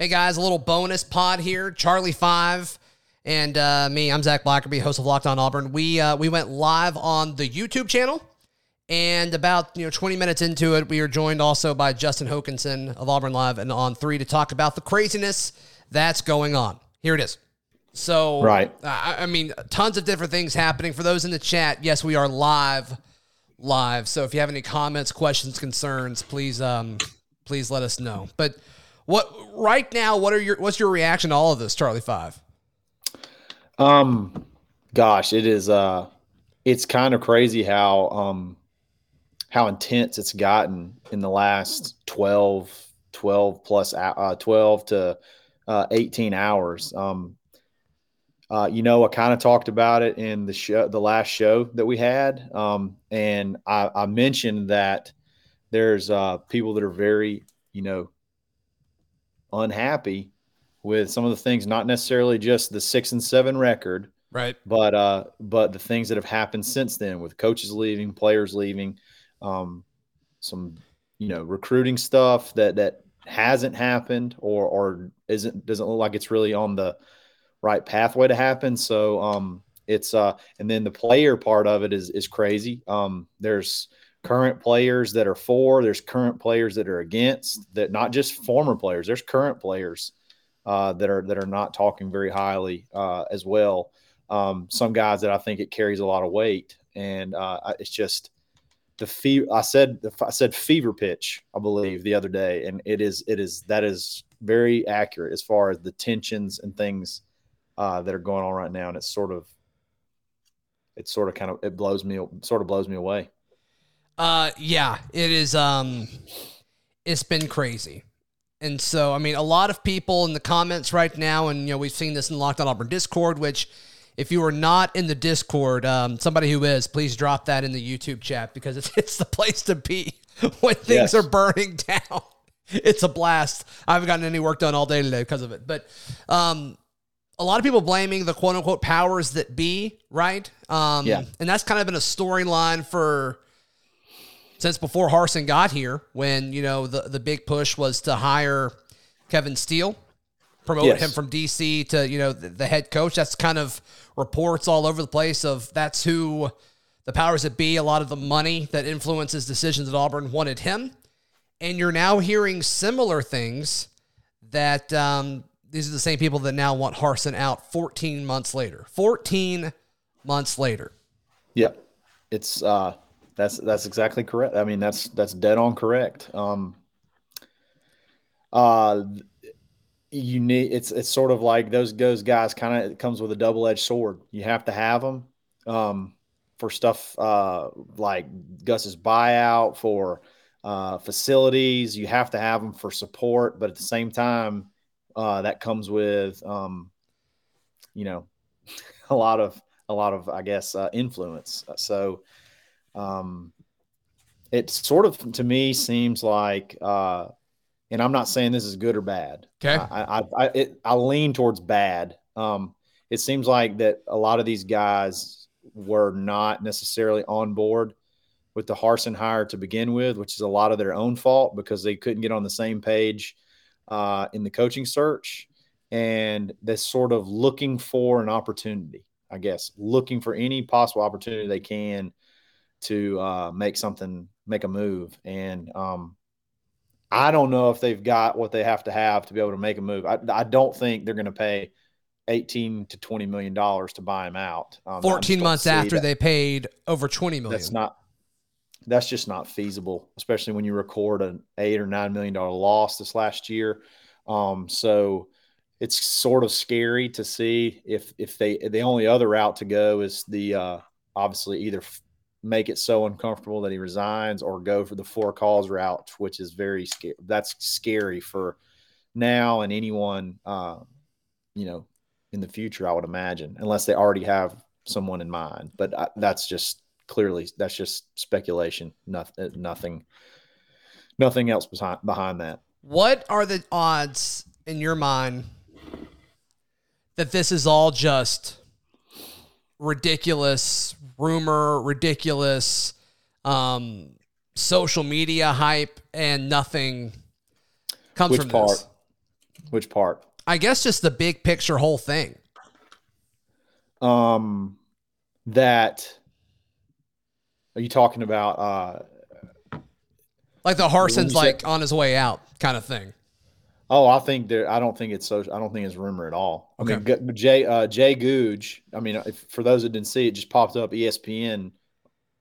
Hey guys, a little bonus pod here. Charlie Five and uh, me. I'm Zach Blackerby, host of Locked On Auburn. We uh, we went live on the YouTube channel, and about you know 20 minutes into it, we are joined also by Justin Hokanson of Auburn Live and on three to talk about the craziness that's going on. Here it is. So right, I, I mean, tons of different things happening. For those in the chat, yes, we are live, live. So if you have any comments, questions, concerns, please um please let us know. But what right now? What are your what's your reaction to all of this, Charlie Five? Um, gosh, it is. Uh, it's kind of crazy how um how intense it's gotten in the last 12, 12 plus uh, 12 to uh, 18 hours. Um, uh, you know, I kind of talked about it in the show, the last show that we had, um, and I, I, mentioned that there's uh, people that are very, you know, unhappy with some of the things, not necessarily just the six and seven record, right? But uh, but the things that have happened since then, with coaches leaving, players leaving, um, some you know recruiting stuff that that hasn't happened or or isn't doesn't look like it's really on the right pathway to happen. So um, it's uh, and then the player part of it is is crazy. Um, there's current players that are for, there's current players that are against, that not just former players, there's current players uh, that are that are not talking very highly uh, as well. Um, some guys that I think it carries a lot of weight, and uh, it's just the fever. I said I said fever pitch, I believe, the other day, and it is it is that is very accurate as far as the tensions and things uh, that are going on right now, and it's sort of it's sort of kind of it blows me sort of blows me away. Uh, yeah, it is. Um, it's been crazy. And so, I mean, a lot of people in the comments right now, and you know, we've seen this in Locked On Auburn Discord. Which, if you are not in the Discord, um, somebody who is, please drop that in the YouTube chat because it's it's the place to be when things yes. are burning down. It's a blast. I haven't gotten any work done all day today because of it. But um, a lot of people blaming the quote unquote powers that be, right? Um, yeah. And that's kind of been a storyline for since before Harsin got here, when you know the the big push was to hire Kevin Steele, promote yes. him from DC to you know the, the, head coach. That's kind of reports all over the place of that's who the powers that be, a lot of the money that influences decisions at Auburn wanted him, and you're now hearing similar things that um, these are the same people that now want Harsin out 14 months later. 14 months later. Yeah, it's uh that's that's exactly correct. I mean, that's that's dead on correct. Um, uh, you need it's it's sort of like those those guys kind of comes with a double edged sword. You have to have them um, for stuff uh, like Gus's buyout for uh, facilities. You have to have them for support, but at the same time, uh, that comes with um, you know a lot of a lot of I guess uh, influence. So um, it sort of to me seems like, uh, and I'm not saying this is good or bad. Okay, I I, I, it, I lean towards bad. Um, it seems like that a lot of these guys were not necessarily on board with the Harsin hire to begin with, which is a lot of their own fault because they couldn't get on the same page uh, in the coaching search, and they're sort of looking for an opportunity. I guess looking for any possible opportunity they can to uh, make something, make a move. And um, I don't know if they've got what they have to have to be able to make a move. I, I don't think they're going to pay 18 to 20 million dollars to buy him out. Um, 14 months after that. they paid over 20 million. That's not that's just not feasible, especially when you record an 8 or 9 million dollar loss this last year. Um, so it's sort of scary to see if if they the only other route to go is the uh, obviously either make it so uncomfortable that he resigns or go for the for cause route, which is very scary. That's scary for now and anyone, uh, you know, in the future, I would imagine, unless they already have someone in mind. But I, that's just clearly, that's just speculation. Nothing, nothing, nothing else behind, behind that. What are the odds in your mind that this is all just ridiculous rumor, ridiculous um, social media hype, and nothing comes Which from part? this. Which part? I guess just the big picture whole thing. Um, that are you talking about? Uh, Like the Harsin's like on his way out kind of thing. Oh, I think there. I don't think it's so. I don't think it's rumor at all. I mean, Okay. Jay uh, Jay Gogue. I mean, if, for those that didn't see it, just popped up ESPN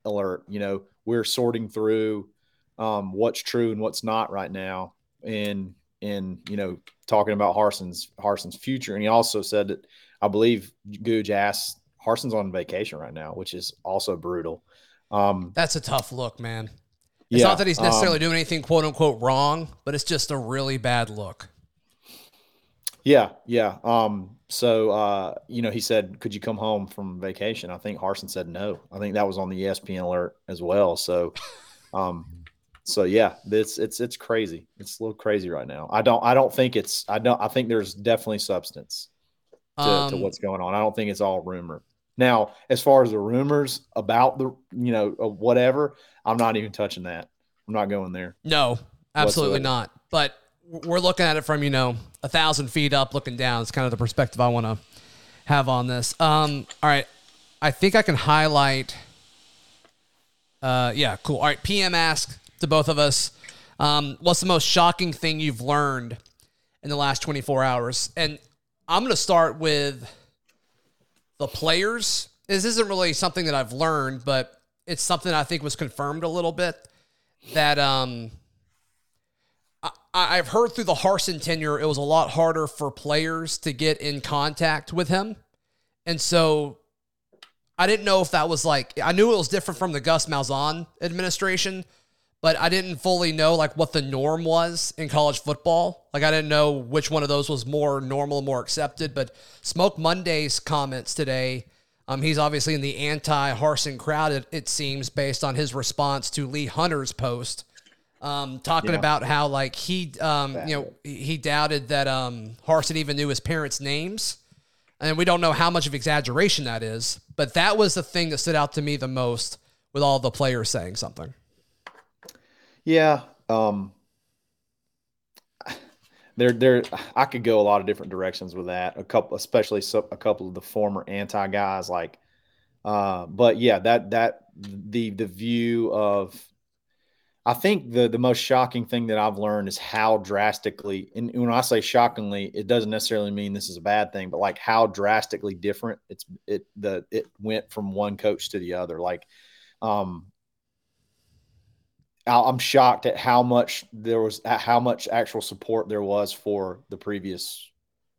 alert. You know, we're sorting through um, what's true and what's not right now, and and you know, talking about Harsin's Harsin's future. And he also said that I believe Gogue asked Harsin's on vacation right now, which is also brutal. Um, That's a tough look, man. It's yeah, not that he's necessarily um, doing anything quote unquote wrong, but it's just a really bad look. Yeah, yeah. Um, so uh, you know, he said, "Could you come home from vacation?" I think Harsin said no. I think that was on the ESPN alert as well. So, um, so yeah, it's it's it's crazy. It's a little crazy right now. I don't I don't think it's I don't I think there's definitely substance to, to Um, what's going on. I don't think it's all rumor. Now, as far as the rumors about the you know whatever, I'm not even touching that. I'm not going there. No, absolutely whatsoever. not. But we're looking at it from, you know, a thousand feet up looking down. It's kind of the perspective I want to have on this. Um, all right. I think I can highlight. Uh, yeah, cool. All right. PM ask to both of us um, what's the most shocking thing you've learned in the last 24 hours? And I'm going to start with the players. This isn't really something that I've learned, but it's something I think was confirmed a little bit that um I, I've heard through the Harsin tenure, it was a lot harder for players to get in contact with him. And so I didn't know if that was like, I knew it was different from the Gus Malzahn administration, but I didn't fully know like what the norm was in college football. Like I didn't know which one of those was more normal, more accepted. But Smoke Monday's comments today, um, he's obviously in the anti Harsin crowd, it, it seems, based on his response to Lee Hunter's post um, talking Yeah. about how like he, um, you know, he he doubted that um, Harsin even knew his parents' names, and we don't know how much of exaggeration that is. But that was the thing that stood out to me the most with all the players saying something. Yeah. Um there there I could go a lot of different directions with that. A couple especially so, a couple of the former anti guys like uh but yeah, that that the the view of I think the the most shocking thing that I've learned is how drastically and when I say shockingly, it doesn't necessarily mean this is a bad thing, but like how drastically different it's it the it went from one coach to the other. Like um I'm shocked at how much there was, how much actual support there was for the previous,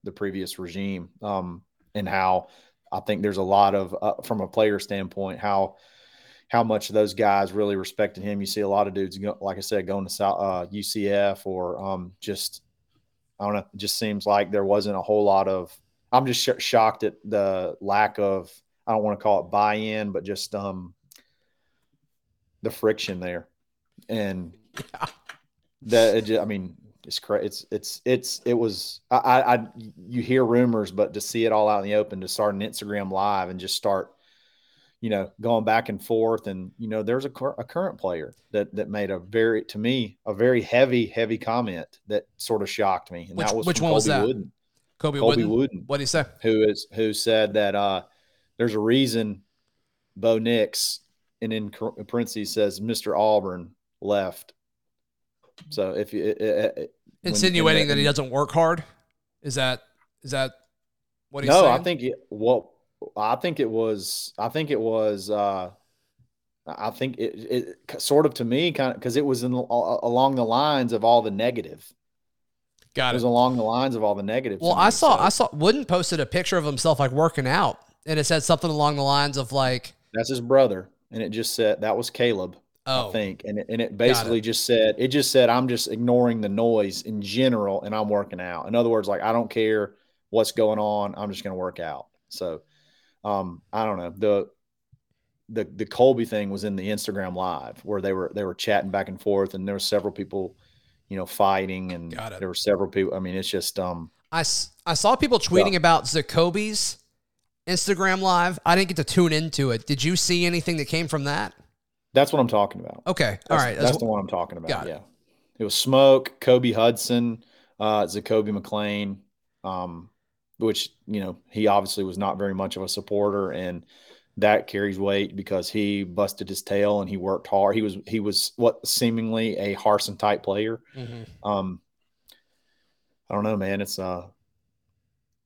the previous regime, um, and how I think there's a lot of, uh, from a player standpoint, how how much those guys really respected him. You see a lot of dudes, like I said, going to South, uh, UCF or um, just, I don't know, it just seems like there wasn't a whole lot of. I'm just sh- shocked at the lack of. I don't want to call it buy-in, but just um, the friction there and that it I mean it's cra It's it's it's it was I, I you hear rumors, but to see it all out in the open, to start an Instagram live and just start, you know, going back and forth, and you know, there's a, a current player that that made a very to me a very heavy heavy comment that sort of shocked me, and Which- that was which one was Colby that? Wooden. Kobe, Colby Wooden. Wooden, What did he say? who is who said that uh, there's a reason Bo Nix and in parentheses says Mr. Auburn left. So if you it, it, it- Insinuating in that he doesn't work hard. Is that is that what he's no, saying? I think it, well, I think it was I think it was uh, I think it, it sort of to me kind of because it was in, along the lines of all the negative. got It it. was along the lines of all the negative. Well, I saw so I saw Wooden posted a picture of himself like working out, and it said something along the lines of like, that's his brother, and it just said that was Caleb. "Oh, I think, and it, and it basically just said it just said I'm just ignoring the noise in general, and I'm working out. In other words, like I don't care what's going on, I'm just going to work out. So, um, I don't know the the the Colby thing was in the Instagram live where they were they were chatting back and forth, and there were several people, you know, fighting, and there were several people. I mean, it's just um, I, s- I saw people tweeting about Zakoby's Instagram live. I didn't get to tune into it. Did you see anything that came from that? That's what I'm talking about. Okay, all That's, right. that's the one I'm talking about. It. yeah, it was Smoke, Kobe Hudson, uh, Zakoby McClain, um, which you know he obviously was not very much of a supporter, and that carries weight because he busted his tail and he worked hard. He was he was what seemingly a Harsin type player. Mm-hmm. Um, I don't know, man. It's uh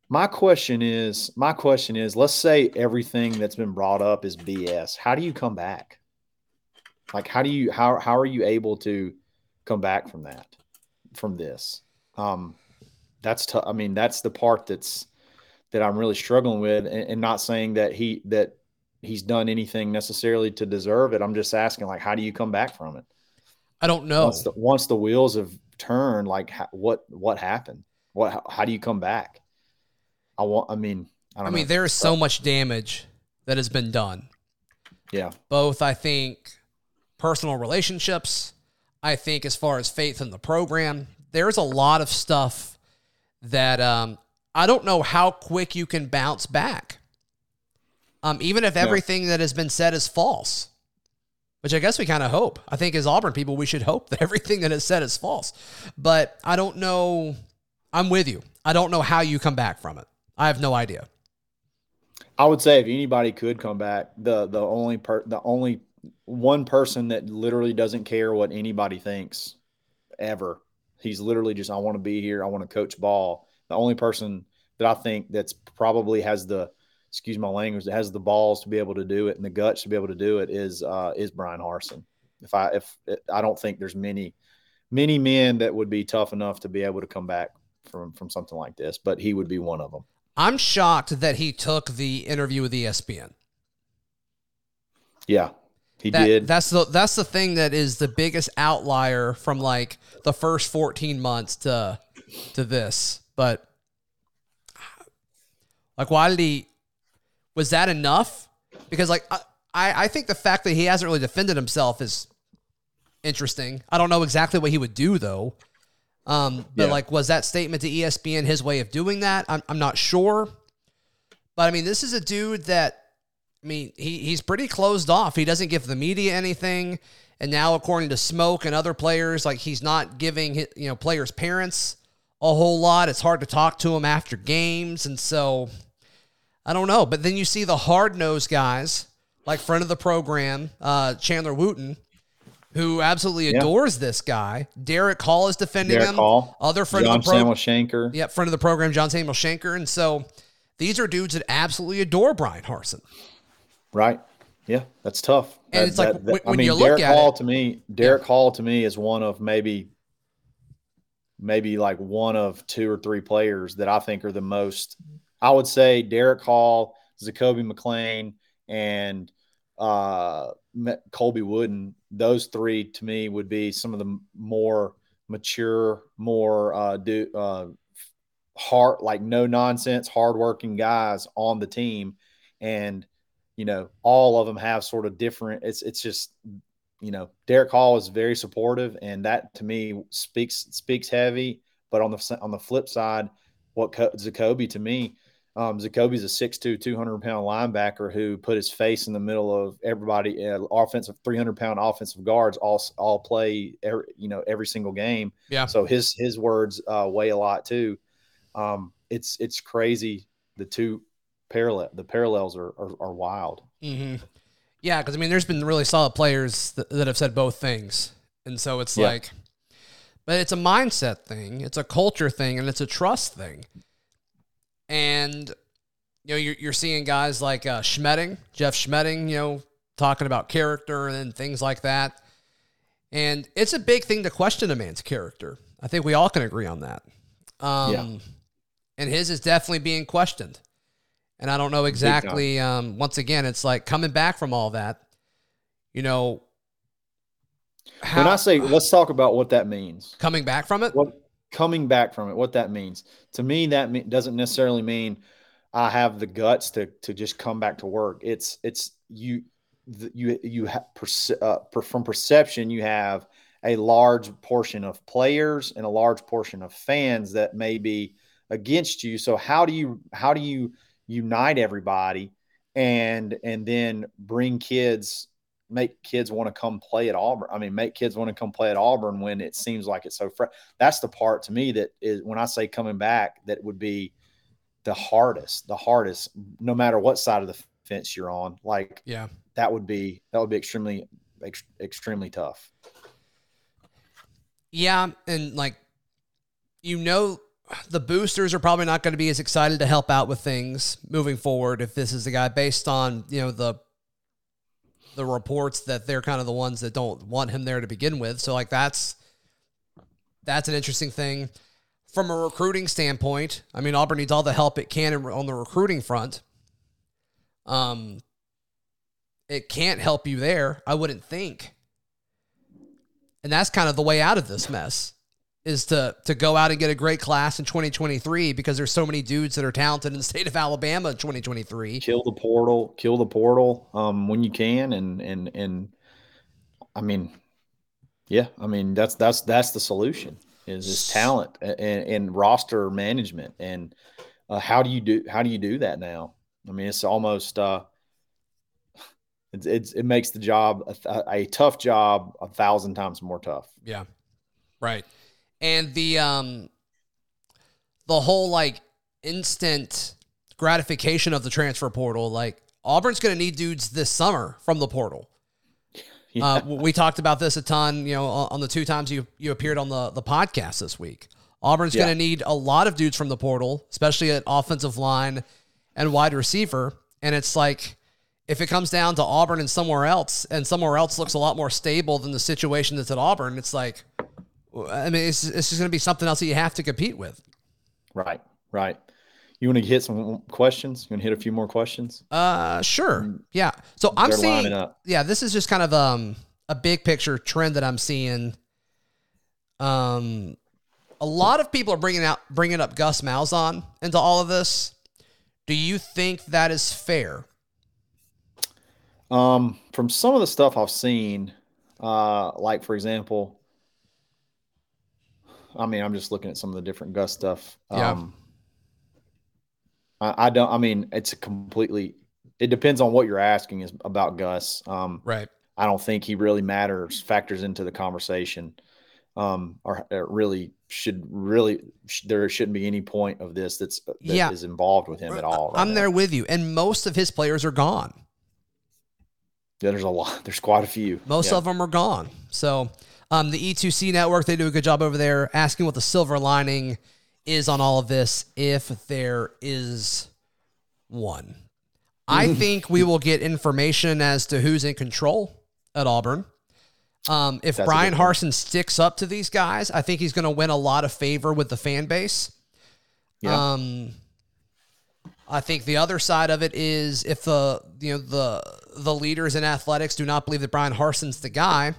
my question is my question is let's say everything that's been brought up is BS. How do you come back? Like how do you how how are you able to come back from that from this? Um that's tough. I mean, that's the part that's that I'm really struggling with and, and not saying that he that he's done anything necessarily to deserve it. I'm just asking like how do you come back from it? I don't know. Once the, once the wheels have turned, like what what happened? What how, how do you come back? I want. I mean, I don't. I mean, there is so much damage that has been done. Yeah. Both, I think, personal relationships. I think, as far as faith in the program, there's a lot of stuff that um, I don't know how quick you can bounce back. Um, even if everything yeah. that has been said is false, which I guess we kind of hope. I think as Auburn people, we should hope that everything that is said is false. But I don't know. I'm with you. I don't know how you come back from it. I have no idea. I would say if anybody could come back, the the only per, the only one person that literally doesn't care what anybody thinks ever. He's literally just I want to be here. I want to coach ball. The only person that I think that's probably has the excuse my language that has the balls to be able to do it and the guts to be able to do it is uh, is Bryan Harsin. If I if I don't think there's many many men that would be tough enough to be able to come back from from something like this, but he would be one of them. I'm shocked that he took the interview with ESPN. Yeah, he that, did. That's the that's the thing that is the biggest outlier from like the first 14 months to to this. But like, why did he? Was that enough? Because like I I think the fact that he hasn't really defended himself is interesting. I don't know exactly what he would do though. Um, but yeah. like, was that statement to ESPN his way of doing that? I'm, I'm not sure. But I mean, this is a dude that, I mean, he, he's pretty closed off. He doesn't give the media anything. And now, according to Smoke and other players, like he's not giving you know players' parents a whole lot. It's hard to talk to him after games, and so I don't know. But then you see the hard nosed guys, like friend of the program, uh, Chandler Wooten, who absolutely yeah. adores this guy. Derek Hall is defending Derek him. Hall, Other friend John of the program, John Samuel Shenker. Yeah, friend of the program, John Samuel Shenker, And so these are dudes that absolutely adore Bryan Harsin. Right. Yeah, that's tough. And that, it's like that, that, when, I mean, you Derek look Hall it, to me, Derek yeah. Hall to me is one of maybe, maybe like one of two or three players that I think are the most. I would say Derek Hall, Zakoby McClain, and uh, Colby Wooden, those three to me would be some of the more mature, more uh, do uh, hard, like no nonsense, hardworking guys on the team, and you know all of them have sort of different. It's it's just you know Derek Hall is very supportive, and that to me speaks speaks heavy. But on the on the flip side, what Zakoby to me um, Zakoby's a 6'2", 200 pound linebacker who put his face in the middle of everybody. Uh, offensive, three hundred pound offensive guards all all play every, you know every single game. Yeah. So his his words uh, weigh a lot too. Um, it's it's crazy. The two parallel the parallels are are, are wild. Mm-hmm. Yeah, because I mean, there's been really solid players that, that have said both things, and so it's yeah. like, but it's a mindset thing, it's a culture thing, and it's a trust thing. And you know, you're, you're seeing guys like uh, Schmedding, Jeff Schmedding, you know, talking about character and things like that. And it's a big thing to question a man's character. I think we all can agree on that. Um, yeah. And his is definitely being questioned. And I don't know exactly. Um, once again, it's like coming back from all that. You know, how, when I say let's talk about what that means, coming back from it. What coming back from it, what that means. To me, that doesn't necessarily mean I have the guts to to just come back to work. It's it's you you you have uh, from perception you have a large portion of players and a large portion of fans that may be against you. So how do you how do you unite everybody and and then bring kids make kids want to come play at Auburn. I mean, make kids want to come play at Auburn when it seems like it's so fresh. That's the part to me that is when I say coming back, that would be the hardest, the hardest, no matter what side of the fence you're on. Like, yeah, that would be that would be extremely ex- extremely tough. Yeah, and like you know the boosters are probably not going to be as excited to help out with things moving forward if this is the guy based on, you know, the the reports that they're kind of the ones that don't want him there to begin with. So like that's that's an interesting thing from a recruiting standpoint. I mean, Auburn needs all the help it can on the recruiting front. Um, it can't help you there, I wouldn't think. And that's kind of the way out of this mess is to to go out and get a great class in 2023 because there's so many dudes that are talented in the state of Alabama in 2023. Kill the portal, kill the portal um, when you can, and and and I mean, yeah, I mean that's that's that's the solution is this talent and, and roster management and uh, how do you do how do you do that now? I mean, it's almost uh, it's, it's it makes the job a, a tough job a thousand times more tough. Yeah, right and the um the whole like instant gratification of the transfer portal like auburn's going to need dudes this summer from the portal yeah. uh, we talked about this a ton you know on the two times you you appeared on the the podcast this week auburn's yeah. going to need a lot of dudes from the portal especially at offensive line and wide receiver and it's like if it comes down to auburn and somewhere else and somewhere else looks a lot more stable than the situation that's at auburn it's like I mean, it's, it's just going to be something else that you have to compete with. Right, right. You want to hit some questions? You want to hit a few more questions? Uh, sure. Mm. Yeah. So I'm seeing. Yeah, this is just kind of um a big picture trend that I'm seeing. Um, a lot of people are bringing out bringing up Gus Malzahn into all of this. Do you think that is fair? Um, from some of the stuff I've seen, uh, like for example, I mean, I'm just looking at some of the different Gus stuff. Yeah. Um, I, I, don't. I mean, it's a completely. It depends on what you're asking is about Gus. Um, right. I don't think he really matters factors into the conversation, um, or, or really should really there shouldn't be any point of this that's that yeah. is involved with him at all. Right I'm now. there with you, and most of his players are gone. Yeah, there's a lot. There's quite a few. Most yeah. of them are gone. So um, the E2C network, they do a good job over there asking what the silver lining is on all of this, if there is one. I think we will get information as to who's in control at Auburn. Um, if That's Bryan Harsin sticks up to these guys, I think he's going to win a lot of favor with the fan base. Yeah. Um, I think the other side of it is if the you know the the leaders in athletics do not believe that Bryan Harsin's the guy,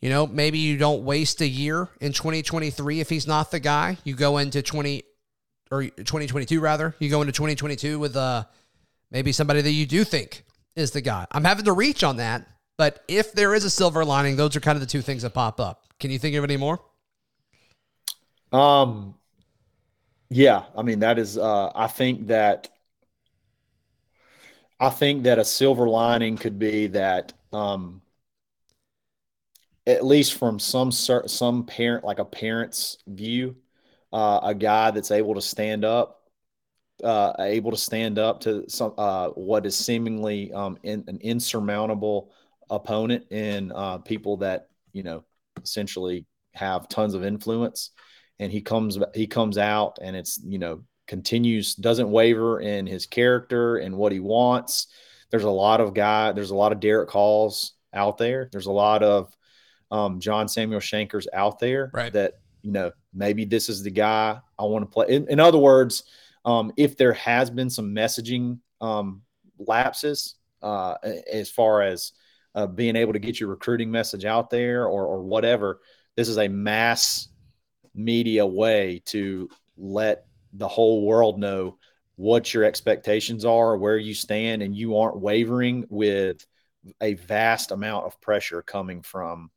you know, maybe you don't waste a year in 2023 if he's not the guy. You go into 20 or 2022 rather. You go into 2022 with uh maybe somebody that you do think is the guy. I'm having to reach on that, but if there is a silver lining, those are kind of the two things that pop up. Can you think of any more? Um yeah, I mean that is uh I think that I think that a silver lining could be that um at least from some some parent like a parent's view, uh, a guy that's able to stand up, uh, able to stand up to some uh, what is seemingly um, in, an insurmountable opponent in uh, people that you know essentially have tons of influence, and he comes he comes out and it's you know continues doesn't waver in his character and what he wants. There's a lot of guy. There's a lot of Derek Halls out there. There's a lot of um, John Samuel Shenkers out there right. that you know maybe this is the guy I want to play. In, in other words, um, if there has been some messaging um, lapses uh, as far as uh, being able to get your recruiting message out there or, or whatever, this is a mass media way to let the whole world know what your expectations are, where you stand, and you aren't wavering with a vast amount of pressure coming from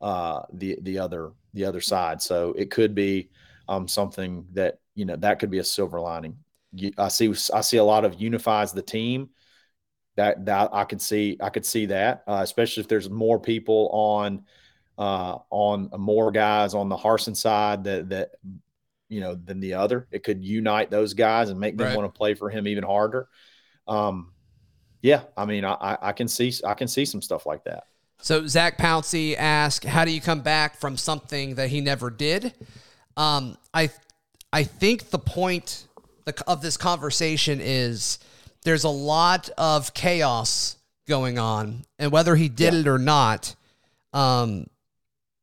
uh, the the other the other side. So it could be um, something that you know that could be a silver lining. I see I see a lot of unifies the team. that that I could see I could see that, uh, especially if there's more people on uh, on more guys on the Harsin side that that you know than the other. It could unite those guys and make them right. want to play for him even harder. Um, yeah, I mean, I, I can see I can see some stuff like that. So Zach Pouncey asked, "How do you come back from something that he never did?" Um, I I think the point of this conversation is there's a lot of chaos going on, and whether he did yeah. it or not, um,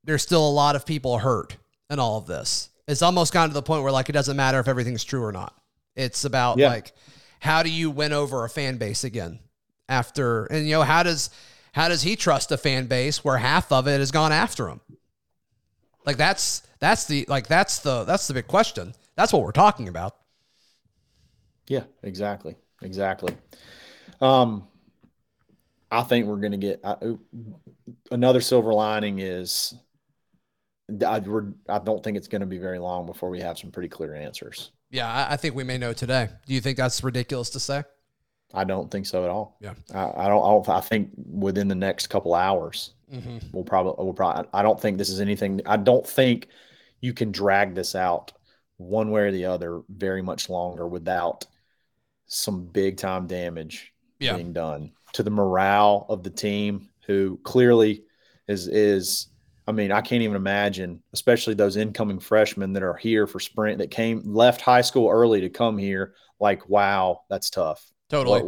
there's still a lot of people hurt in all of this. It's almost gotten to the point where like it doesn't matter if everything's true or not. It's about yeah. like how do you win over a fan base again after and you know how does how does he trust a fan base where half of it has gone after him? Like that's that's the like that's the that's the big question. That's what we're talking about. Yeah, exactly. Exactly. Um I think we're going to get uh, another silver lining is I, I don't think it's going to be very long before we have some pretty clear answers. Yeah, I, I, think we may know today. Do you think that's ridiculous to say? I don't think so at all. Yeah, I, I don't, I don't. I think within the next couple hours, mm-hmm. we'll probably. We'll probably. I don't think this is anything. I don't think you can drag this out one way or the other very much longer without some big time damage yeah. being done to the morale of the team, who clearly is is I mean, I can't even imagine, especially those incoming freshmen that are here for sprint that came left high school early to come here. Like, wow, that's tough. Totally.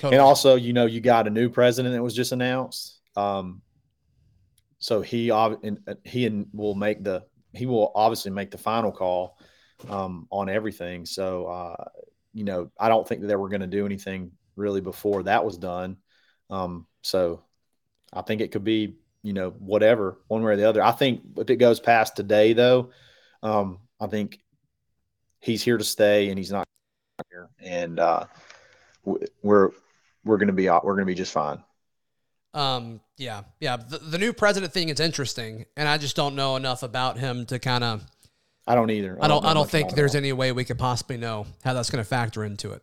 totally. And also, you know, you got a new president that was just announced. Um, so he uh, he will make the he will obviously make the final call um, on everything. So uh, you know, I don't think that they were going to do anything really before that was done. Um, so I think it could be you know, whatever, one way or the other. I think if it goes past today, though, um, I think he's here to stay, and he's not here, and uh, we're we're gonna be we're gonna be just fine. Um, yeah, yeah. The, the new president thing is interesting, and I just don't know enough about him to kind of. I don't either. I don't. I don't, I don't think there's any way we could possibly know how that's going to factor into it.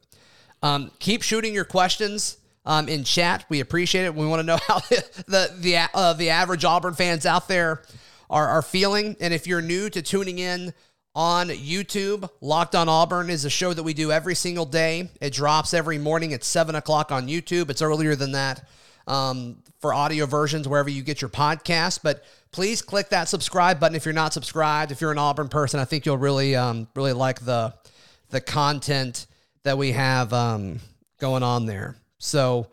Um, keep shooting your questions um, in chat. We appreciate it. We want to know how the the uh, the average Auburn fans out there are are feeling. And if you're new to tuning in on YouTube, Locked on Auburn is a show that we do every single day. It drops every morning at seven o'clock on YouTube. It's earlier than that um, for audio versions wherever you get your podcast. But please click that subscribe button if you're not subscribed. If you're an Auburn person, I think you'll really um, really like the the content that we have um, going on there. So,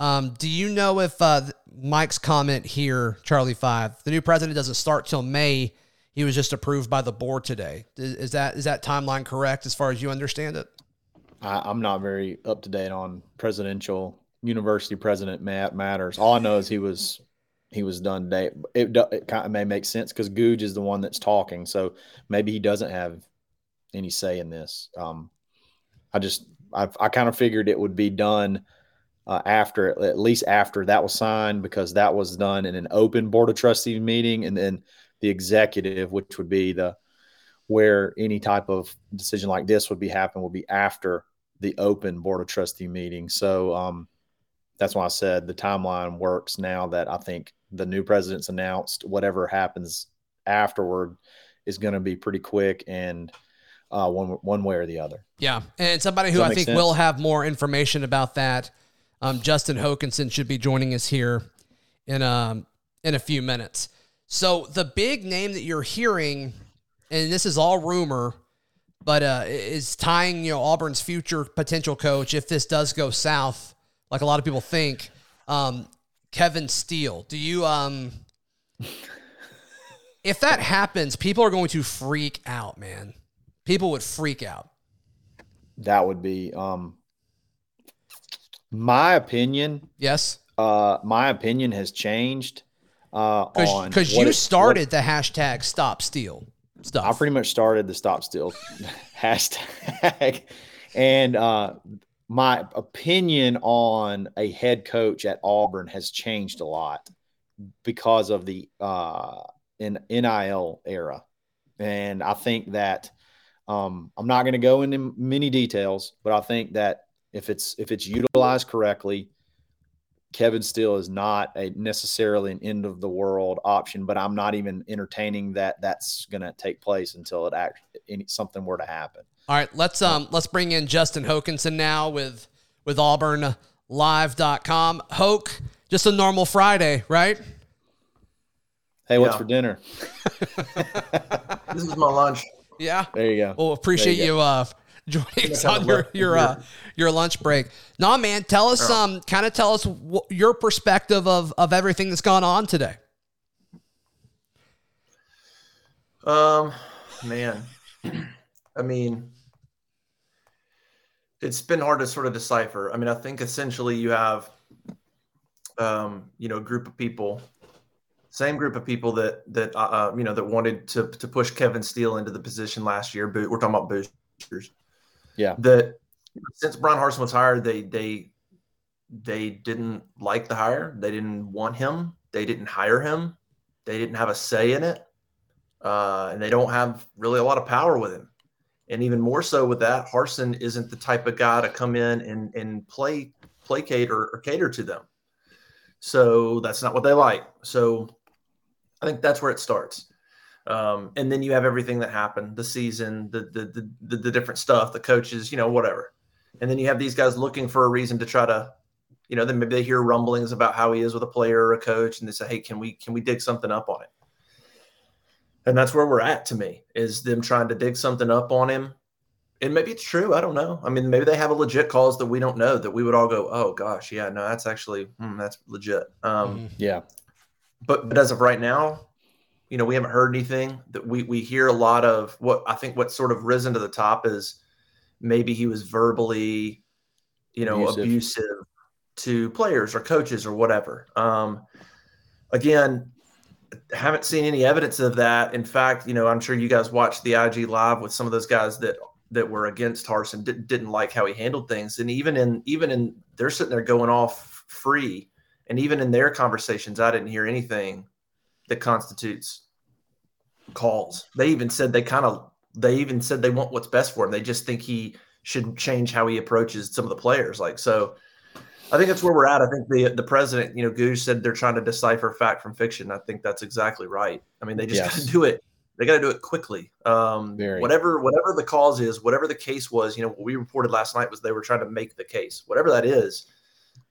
um, do you know if uh, Mike's comment here, Charlie Five, the new president doesn't start till May? He was just approved by the board today. Is, that is that timeline correct as far as you understand it? I, am not very up to date on presidential university president Matt matters. All I know is he was he was done today. It, it kind of may make sense because Gogue is the one that's talking, so maybe he doesn't have any say in this. Um, I just I, I kind of figured it would be done uh, after at least after that was signed because that was done in an open board of trustees meeting and then the executive which would be the where any type of decision like this would be happen would be after the open board of trustee meeting so um, that's why i said the timeline works now that i think the new president's announced whatever happens afterward is going to be pretty quick and uh, one one way or the other. Yeah, and somebody who I think sense? will have more information about that um, Justin Hokanson should be joining us here in um in a few minutes. So the big name that you're hearing, and this is all rumor, but uh, is tying you know Auburn's future potential coach if this does go south, like a lot of people think. Um, Kevin Steele, do you um? if that happens, people are going to freak out, man. People would freak out. That would be um my opinion, yes, uh, my opinion has changed. Uh, because you started what, the hashtag Stop steal stuff. I pretty much started the Stop steal hashtag, and uh, my opinion on a head coach at Auburn has changed a lot because of the uh, in NIL era, and I think that um, I'm not going to go into many details, but I think that If it's if it's utilized correctly, Kevin Steele is not a necessarily an end of the world option, but I'm not even entertaining that that's going to take place until it act any, something were to happen. All right, let's um let's bring in Justin Hokanson now with with AuburnLive.com. Hoke, just a normal Friday, right? Hey, what's yeah. for dinner? this is my lunch. Yeah. There you go. Well, appreciate you, you uh, joining us on your your uh, your lunch break. No, man, tell us um kind of tell us wh- your perspective of of everything that's gone on today. Um, man, I mean, it's been hard to sort of decipher. I mean, I think essentially you have, um, you know, a group of people, same group of people that that uh, uh you know that wanted to to push Kevin Steele into the position last year. But we're talking about boosters. Yeah. That since Bryan Harsin was hired, they they they didn't like the hire. They didn't want him. They didn't hire him. They didn't have a say in it. Uh, and they don't have really a lot of power with him. And even more so with that, Harsin isn't the type of guy to come in and and play placate or, or cater to them. So that's not what they like. So I think that's where it starts. Um, and then you have everything that happened, the season, the, the the the different stuff, the coaches, you know, whatever. And then you have these guys looking for a reason to try to, you know, then maybe they hear rumblings about how he is with a player or a coach, and they say, "Hey, can we can we dig something up on it?" And that's where we're at to me is them trying to dig something up on him. And maybe it's true. I don't know. I mean, maybe they have a legit cause that we don't know that we would all go, "Oh gosh, yeah, no, that's actually hmm, that's legit." Um, mm-hmm. yeah. But but as of right now, you know, we haven't heard anything that we we hear a lot of what I think what's sort of risen to the top is maybe he was verbally, you know, abusive, abusive to players or coaches or whatever. Um, again, haven't seen any evidence of that. In fact, you know, I'm sure you guys watched the IG live with some of those guys that that were against Harsin didn't, didn't like how he handled things, and even in even in they're sitting there going off free, and even in their conversations, I didn't hear anything that constitutes calls. They even said they kind of they even said they want what's best for him. They just think he should change how he approaches some of the players. Like so, I think that's where we're at. I think the the president, you know, Gogue said they're trying to decipher fact from fiction. I think that's exactly right. I mean, they just yes. got to do it. They got to do it quickly. Um, whatever whatever the cause is, whatever the case was, you know, what we reported last night was they were trying to make the case. Whatever that is,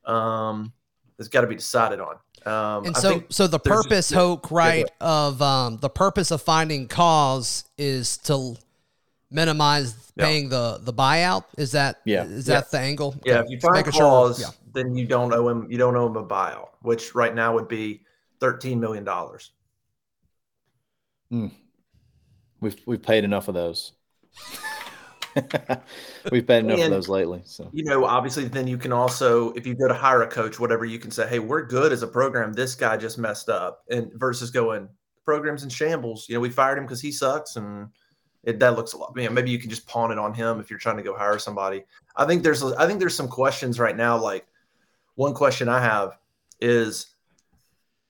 um, it's got to be decided on. Um, and so, so the purpose, just, Hoke, right, of um, the purpose of finding cause is to minimize paying the the buyout. Is that yeah? Is that the angle? Yeah. If you find cause, sure, yeah. then you don't owe him. You don't owe him a buyout, which right now would be thirteen million dollars. Mm. We've we've paid enough of those. We've been enough of those lately. So you know, obviously, then you can also, if you go to hire a coach, whatever, you can say, "Hey, we're good as a program. This guy just messed up," and versus going, "Program's in shambles." You know, we fired him because he sucks, and it, that looks a lot. You know, maybe you can just pawn it on him if you're trying to go hire somebody. I think there's, I think there's some questions right now. Like one question I have is,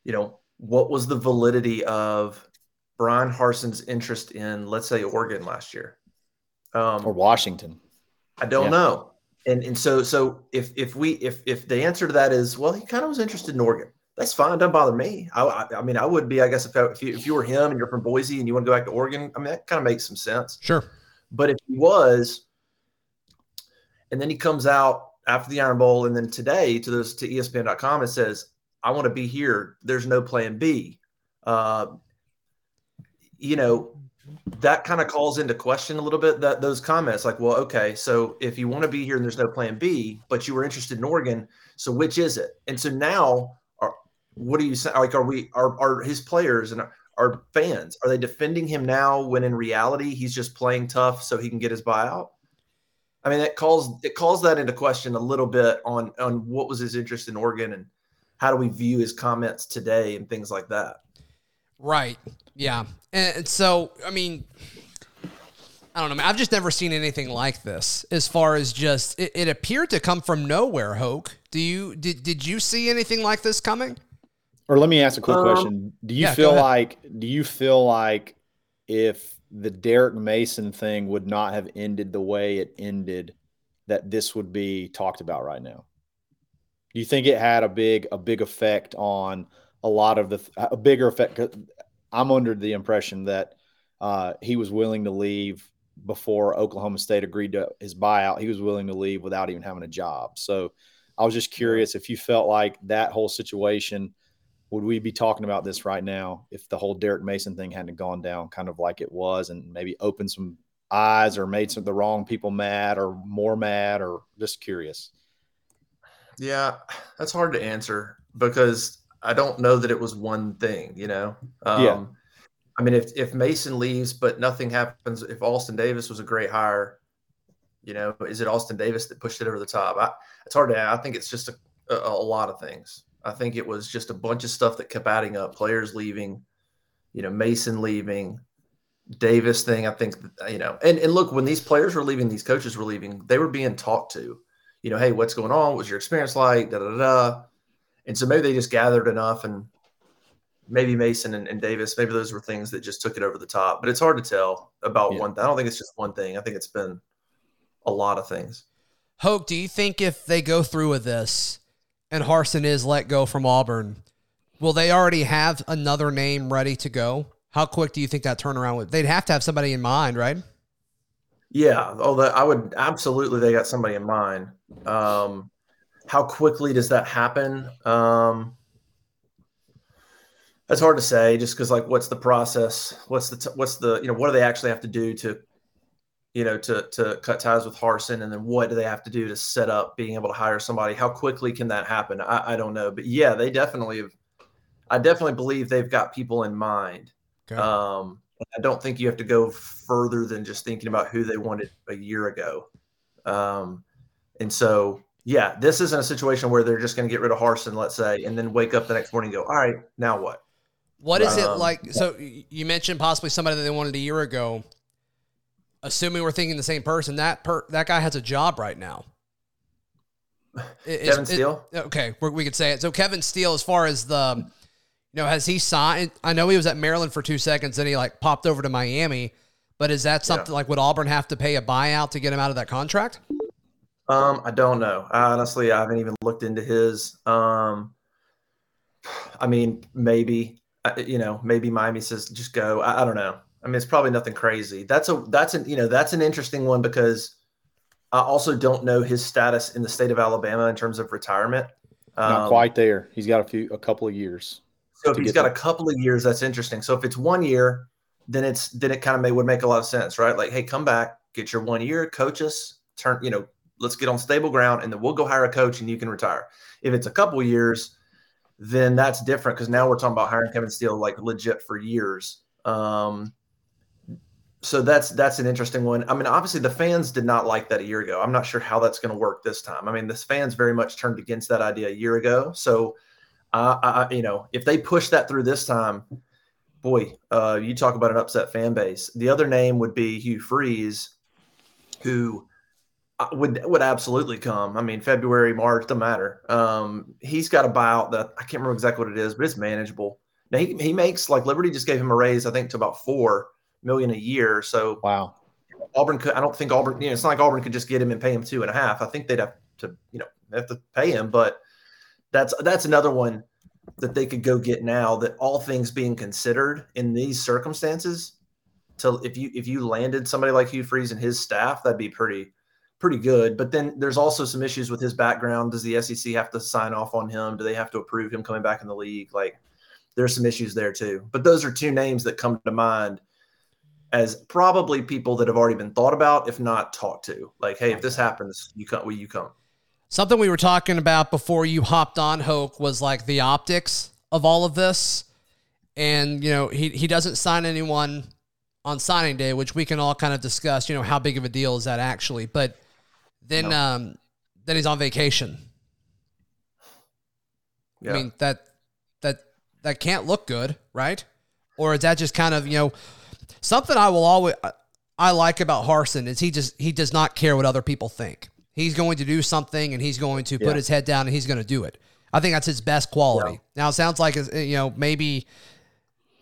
you know, what was the validity of Bryan Harsin's interest in, let's say, Oregon last year? Um, or Washington. I don't yeah. know. And and so so if if we if if the answer to that is well, he kind of was interested in Oregon. That's fine. don't bother me. I, I, I mean, I would be, I guess, if, I, if, you, if you were him and you're from Boise and you want to go back to Oregon, I mean, that kind of makes some sense. Sure. But if he was, and then he comes out after the Iron Bowl, and then today to those to ESPN.com, and says, "I want to be here. There's no plan B." Uh, you know, that kind of calls into question a little bit that those comments like well okay so if you want to be here and there's no plan b but you were interested in oregon so which is it? And so now are, what are you saying like are we are, are his players and our fans are they defending him now when in reality he's just playing tough so he can get his buyout i mean it calls it calls that into question a little bit on on what was his interest in oregon and how do we view his comments today and things like that. Right. Yeah. And so, I mean, I don't know. Man. I've just never seen anything like this. As far as just, it, it appeared to come from nowhere. Hoke, do you did did you see anything like this coming? Or let me ask a quick um, question. Do you yeah, feel like do you feel like if the Derek Mason thing would not have ended the way it ended, that this would be talked about right now? Do you think it had a big a big effect on a lot of the a bigger effect? I'm under the impression that uh, he was willing to leave before Oklahoma State agreed to his buyout. He was willing to leave without even having a job. So I was just curious if you felt like that whole situation would we be talking about this right now if the whole Derek Mason thing hadn't gone down kind of like it was and maybe opened some eyes or made some of the wrong people mad or more mad or just curious? Yeah, that's hard to answer because I don't know that it was one thing, you know? Um, yeah. I mean, if, if Mason leaves, but nothing happens, if Austin Davis was a great hire, you know, is it Austin Davis that pushed it over the top? I, it's hard to, I think it's just a, a, a lot of things. I think it was just a bunch of stuff that kept adding up. Players leaving, you know, Mason leaving, Davis thing. I think you know, and and look, when these players were leaving, these coaches were leaving, they were being talked to. You know, hey, what's going on? What was your experience like? Da da da. And so maybe they just gathered enough, and maybe Mason and, and Davis, maybe those were things that just took it over the top. But it's hard to tell about yeah. one. I don't think it's just one thing. I think it's been a lot of things. Hoke, do you think if they go through with this? and Harsin is let go from Auburn, will they already have another name ready to go? How quick do you think that turnaround would? They'd have to have somebody in mind, right? Yeah, oh, I would absolutely. They got somebody in mind. Um, how quickly does that happen? Um, that's hard to say, just because like, what's the process? What's the t- what's the you know what do they actually have to do to you know, to to cut ties with Harsin, and then what do they have to do to set up being able to hire somebody? How quickly can that happen? I, I don't know, but yeah, they definitely have. I definitely believe they've got people in mind. Okay. Um, I don't think you have to go further than just thinking about who they wanted a year ago. Um, and so, yeah, this isn't a situation where they're just going to get rid of Harsin, let's say, and then wake up the next morning and go, all right, now what? What is um, it like? So you mentioned possibly somebody that they wanted a year ago assuming we're thinking the same person, that per that guy has a job right now. It, Kevin Steele. It, okay, we could say it. So Kevin Steele, as far as the, you know, has he signed? I know he was at Maryland for two seconds, then he like popped over to Miami. But is that something yeah. like would Auburn have to pay a buyout to get him out of that contract? Um, I don't know. Honestly, I haven't even looked into his. Um, I mean, maybe you know, maybe Miami says just go. I, I don't know. I mean, it's probably nothing crazy. That's a that's an you know that's an interesting one because I also don't know his status in the state of Alabama in terms of retirement. Not um, quite there. He's got a few a couple of years. So if he's got there. a couple of years, that's interesting. So if it's one year, then it's then it kind of may would make a lot of sense, right? Like, hey, come back, get your one year, coach us, turn, you know, let's get on stable ground, and then we'll go hire a coach and you can retire. If it's a couple years, then that's different because now we're talking about hiring Kevin Steele like legit for years. Um, so that's that's an interesting one. I mean, obviously the fans did not like that a year ago. I'm not sure how that's going to work this time. I mean, the fans very much turned against that idea a year ago. So, uh, I, you know, if they push that through this time, boy, uh, you talk about an upset fan base. The other name would be Hugh Freeze, who would would absolutely come. I mean, February, March, doesn't matter. Um, he's got a buyout that I can't remember exactly what it is, but it's manageable. Now he, he makes like Liberty just gave him a raise, I think, to about four million a year. So wow, Auburn could. I don't think Auburn. You know, it's not like Auburn could just get him and pay him two and a half. I think they'd have to, you know, have to pay him. But that's that's another one that they could go get now. That all things being considered in these circumstances, to if you if you landed somebody like Hugh Freeze and his staff, that'd be pretty pretty good. But then there's also some issues with his background. Does the SEC have to sign off on him? Do they have to approve him coming back in the league? Like there's some issues there too. But those are two names that come to mind as probably people that have already been thought about, if not talked to. Like, hey, if this happens, you come. Will you come? Something we were talking about before you hopped on Hoke was like the optics of all of this, and you know he he doesn't sign anyone on signing day, which we can all kind of discuss. You know how big of a deal is that actually? But then um then he's on vacation. Yeah. I mean that that that can't look good, right? Or is that just kind of you know Something I will always I like about Harsin is he just he does not care what other people think. He's going to do something and he's going to yeah. put his head down and he's going to do it. I think that's his best quality. Yeah. Now it sounds like you know maybe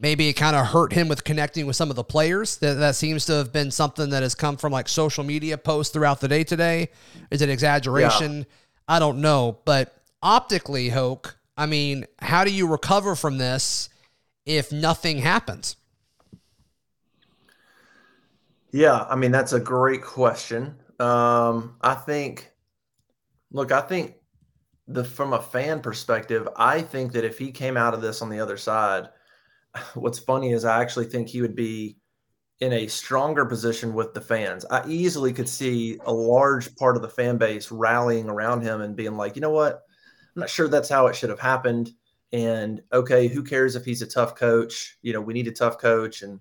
maybe it kind of hurt him with connecting with some of the players. That that seems to have been something that has come from like social media posts throughout the day today. Is it exaggeration? Yeah. I don't know, but optically, Hoke. I mean, how do you recover from this if nothing happens? Yeah, I mean that's a great question. Um, I think, look, I think the from a fan perspective, I think that if he came out of this on the other side, what's funny is I actually think he would be in a stronger position with the fans. I easily could see a large part of the fan base rallying around him and being like, you know what, I'm not sure that's how it should have happened. And okay, who cares if he's a tough coach? You know, we need a tough coach and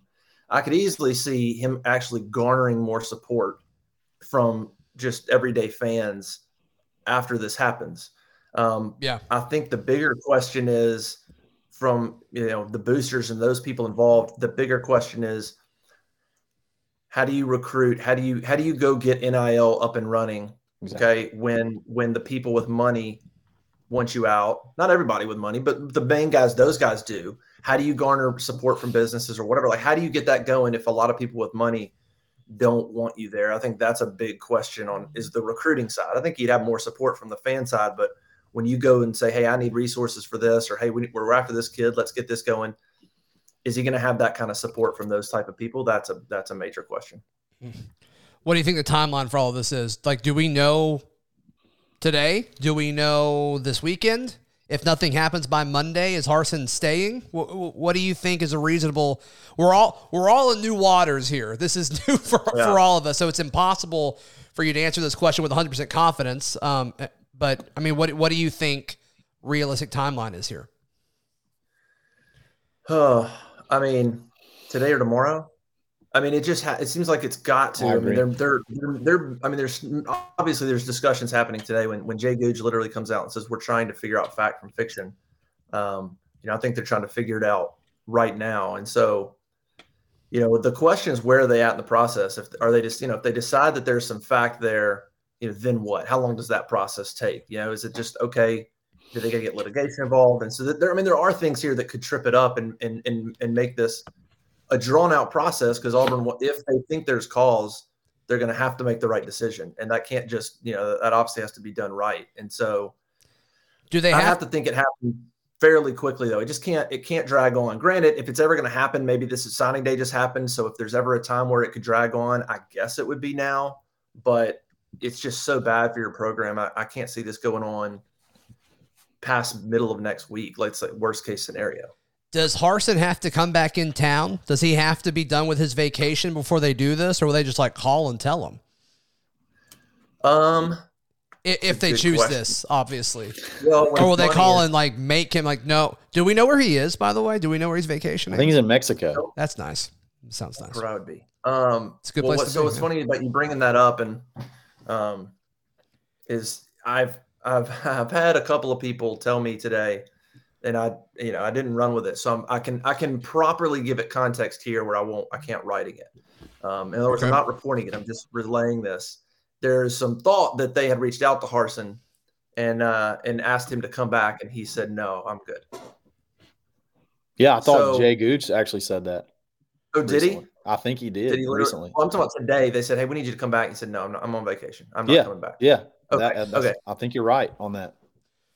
I could easily see him actually garnering more support from just everyday fans after this happens. Um, yeah, I think the bigger question is from you know the boosters and those people involved. The bigger question is how do you recruit? How do you how do you go get NIL up and running? Exactly. Okay, when when the people with money want you out, not everybody with money, but the main guys, those guys do how do you garner support from businesses or whatever like how do you get that going if a lot of people with money don't want you there i think that's a big question on is the recruiting side i think you'd have more support from the fan side but when you go and say hey i need resources for this or hey we're after this kid let's get this going is he going to have that kind of support from those type of people that's a that's a major question what do you think the timeline for all of this is like do we know today do we know this weekend if nothing happens by Monday, is Harsin staying? What, what, do you think is a reasonable? We're all we're all in new waters here. This is new for, yeah. for all of us, so it's impossible for you to answer this question with 100 percent confidence. Um, but I mean, what what do you think realistic timeline is here? Oh, I mean, today or tomorrow. I mean, it just ha- it seems like it's got to. I, I mean, they're, they're, they're they're I mean, there's obviously there's discussions happening today when when Jay Gogue literally comes out and says we're trying to figure out fact from fiction. Um, you know, I think they're trying to figure it out right now, and so, you know, the question is where are they at in the process? If are they just you know if they decide that there's some fact there, you know, then what? How long does that process take? You know, is it just okay? Do they get litigation involved? And so that there, I mean, there are things here that could trip it up and and and, and make this a drawn out process because Auburn, if they think there's cause, they're going to have to make the right decision, and that can't just you know that obviously has to be done right. And so, do they have, have to think it happens fairly quickly though? It just can't it can't drag on. Granted, if it's ever going to happen, maybe this is signing day just happened. So if there's ever a time where it could drag on, I guess it would be now. But it's just so bad for your program. I, I can't see this going on past middle of next week. Let's say worst case scenario. Does Harsin have to come back in town? Does he have to be done with his vacation before they do this, or will they just like call and tell him? Um, if, if they choose question. this, obviously. Well, or will they call and like make him like no? Do we know where he is? By the way, do we know where he's vacationing? I think he's in Mexico. That's nice. Sounds nice. Where I would be. Um, it's a good well, place. What, so be, it's man. funny about you bringing that up, and um, is I've I've I've had a couple of people tell me today and I, you know, I didn't run with it, so I'm, i can I can properly give it context here where I won't I can't writing it. Um, in other words, okay. I'm not reporting it. I'm just relaying this. There's some thought that they had reached out to Harsin and uh, and asked him to come back, and he said no, I'm good. Yeah, I thought so, Jay Gogue actually said that. Oh, did recently. he? I think he did, did he recently. Well, I'm talking about today. They said, "Hey, we need you to come back." He said, "No, I'm, not, I'm on vacation. I'm not yeah, coming back." Yeah. Okay. That, okay. I think you're right on that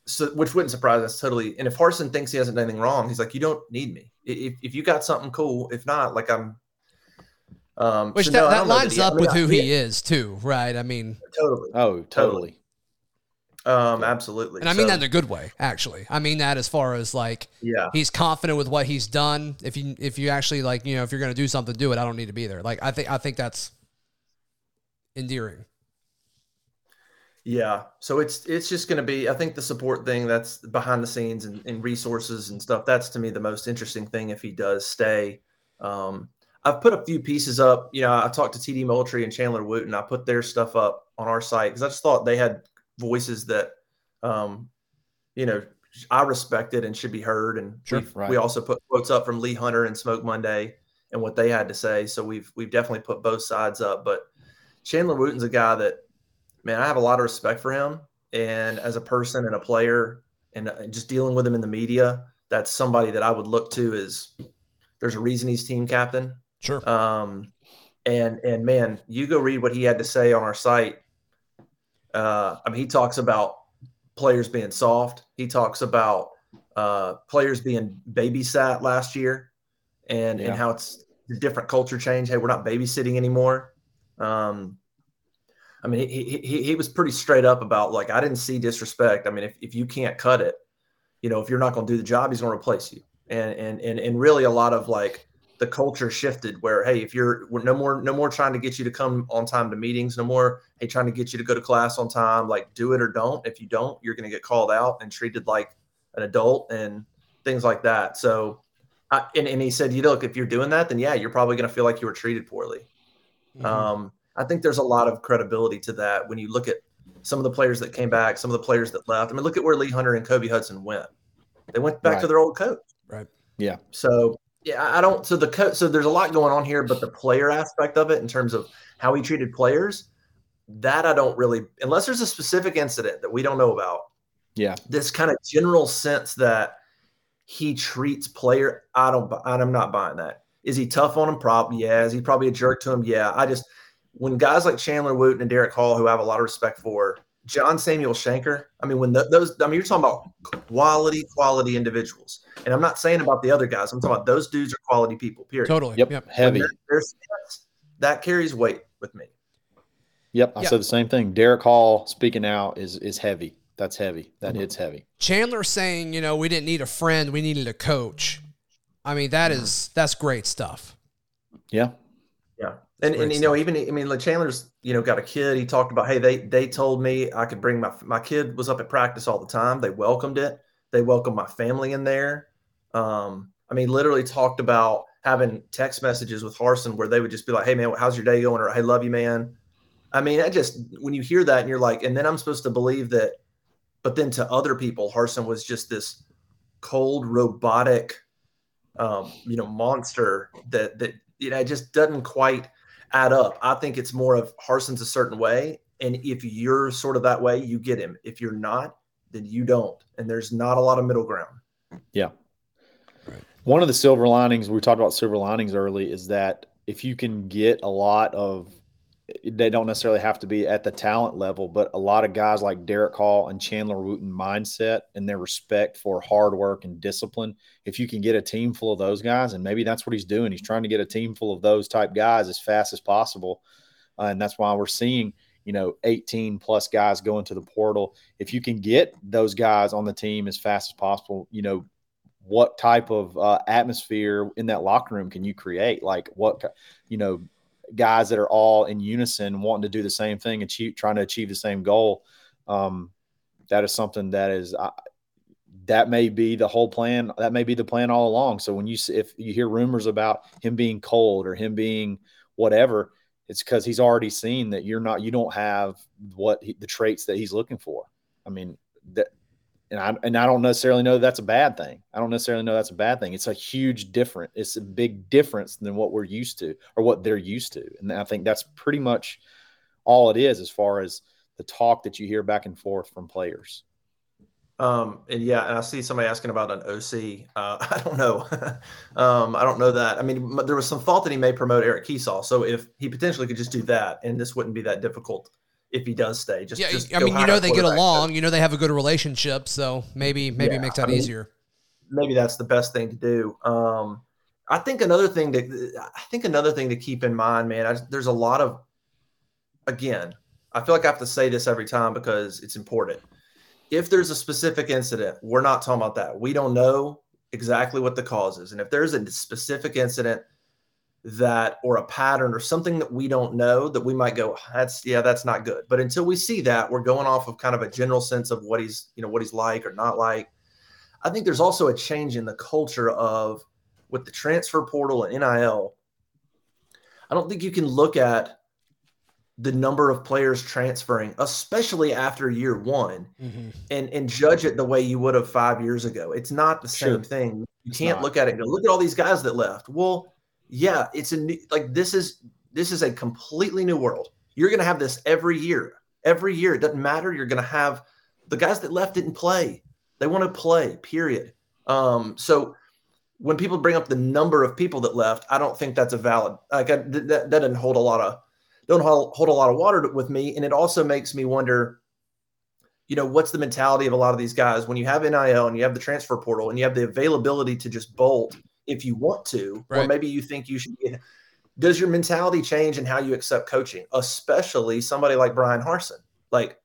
so which wouldn't surprise us totally. And if Harsin thinks he hasn't done anything wrong, he's like, you don't need me. If, if you got something cool, if not, like I'm. Um, which so that, no, that lines up I mean, with who he is too, right? I mean, totally. Oh, totally. Um, absolutely. And I mean so, that in a good way, actually. I mean that as far as like, yeah, he's confident with what he's done. If you if you actually like, you know, if you're gonna do something, do it. I don't need to be there. Like I think I think that's endearing. Yeah. So it's it's just going to be. I think the support thing that's behind the scenes and, and, resources and stuff. That's to me the most interesting thing if he does stay. Um, I've put a few pieces up. You know, I talked to TD Moultrie and Chandler Wooten. I put their stuff up on our site because I just thought they had voices that, um, you know, I respected and should be heard. And sure, right. we also put quotes up from Lee Hunter and Smoke Monday and what they had to say. So we've we've definitely put both sides up. But Chandler Wooten's a guy that man, I have a lot of respect for him. And as a person and a player, and just dealing with him in the media, that's somebody that I would look to Is There's a reason he's team captain. Sure. Um, and and man, you go read what he had to say on our site. Uh, I mean, he talks about players being soft. He talks about uh, players being babysat last year, and yeah. and how it's a different culture change. Hey, we're not babysitting anymore. Um, I mean, he, he he was pretty straight up about like I didn't see disrespect. I mean, if, if you can't cut it, you know, if you're not going to do the job, he's going to replace you. And and and and really a lot of like the culture shifted where hey, if you're no more no more trying to get you to come on time to meetings, no more hey trying to get you to go to class on time. Like do it or don't. If you don't, you're going to get called out and treated like an adult and things like that. So, I, and and he said, you look, if you're doing that, then yeah, you're probably going to feel like you were treated poorly. Mm-hmm. Um, I think there's a lot of credibility to that when you look at some of the players that came back, some of the players that left. I mean, look at where Lee Hunter and Kobe Hudson went. They went back right. to their old coach. Right. Yeah. So yeah, I don't. So the coach. So there's a lot going on here, but the player aspect of it, in terms of how he treated players, that I don't really, unless there's a specific incident that we don't know about. Yeah. This kind of general sense that he treats player. I don't. I'm not buying that. Is he tough on him? Probably. Yeah. Is he probably a jerk to him? Yeah. I just when guys like Chandler Wooten and Derek Hall, who I have a lot of respect for, John Samuel Shenker. I mean, when the, those, I mean, you're talking about quality, quality individuals. And I'm not saying about the other guys. I'm talking about those dudes are quality people. Period. Totally. Yep. yep. Heavy. They're, they're, that carries weight with me. Yep. I yep. said the same thing. Derek Hall speaking out is is heavy. That's heavy. That mm-hmm. hits heavy. Chandler saying, you know, we didn't need a friend, we needed a coach. I mean, that mm-hmm. is that's great stuff. Yeah. Yeah. And, and you know, even I mean, like Chandler's, you know, got a kid. He talked about, hey, they they told me I could bring my my kid was up at practice all the time. They welcomed it. They welcomed my family in there. Um, I mean, literally talked about having text messages with Harsin where they would just be like, "Hey man, how's your day going?" or "Hey, love you, man." I mean, I just when you hear that and you're like, and then I'm supposed to believe that, but then to other people, Harsin was just this cold, robotic, um, you know, monster that that you know it just doesn't quite add up. I think it's more of Harsin's a certain way. And if you're sort of that way, you get him. If you're not, then you don't. And there's not a lot of middle ground. Yeah. One of the silver linings, we talked about silver linings early, is that if you can get a lot of they don't necessarily have to be at the talent level, but a lot of guys like Derek Hall and Chandler Wooten mindset and their respect for hard work and discipline. If you can get a team full of those guys, and maybe that's what he's doing, he's trying to get a team full of those type guys as fast as possible. Uh, and that's why we're seeing, you know, 18 plus guys going to the portal. If you can get those guys on the team as fast as possible, you know, what type of uh, atmosphere in that locker room can you create? Like what, you know, guys that are all in unison, wanting to do the same thing, achieve, trying to achieve the same goal. Um, that is something that is uh, that may be the whole plan. That may be the plan all along. So when you if you hear rumors about him being cold or him being whatever, it's because he's already seen that you're not you don't have what he, the traits that he's looking for. I mean that and I and I don't necessarily know that's a bad thing. I don't necessarily know that's a bad thing. It's a huge difference. It's a big difference than what we're used to or what they're used to. And I think that's pretty much all it is as far as the talk that you hear back and forth from players. Um, and yeah, and I see somebody asking about an OC. Uh, I don't know. um, I don't know that. I mean, there was some thought that he may promote Eric Kiesau. So if he potentially could just do that, and this wouldn't be that difficult if he does stay. Just yeah, just I mean, you know, they get along. You know, they have a good relationship, so maybe maybe yeah, it makes that I mean, easier. Maybe that's the best thing to do. Um, I think another thing to I think another thing to keep in mind, man. I, there's a lot of again. I feel like I have to say this every time because it's important. If there's a specific incident, we're not talking about that. We don't know exactly what the cause is, and if there's a specific incident that or a pattern or something that we don't know that we might go that's yeah that's not good but until we see that we're going off of kind of a general sense of what he's you know what he's like or not like i think there's also a change in the culture of with the transfer portal and nil i don't think you can look at the number of players transferring especially after year one mm-hmm. and and judge it the way you would have five years ago it's not the same sure. thing you it's can't not. look at it and go look at all these guys that left well yeah, it's a new like this is this is a completely new world. You're going to have this every year. Every year, it doesn't matter. You're going to have the guys that left didn't play. They want to play. Period. Um, so when people bring up the number of people that left, I don't think that's a valid. Like I, that, that doesn't hold a lot of don't hold, hold a lot of water with me, and it also makes me wonder. You know, what's the mentality of a lot of these guys when you have NIL and you have the transfer portal and you have the availability to just bolt if you want to, right. or maybe you think you should. Get, does your mentality change in how you accept coaching, especially somebody like Bryan Harsin? Like,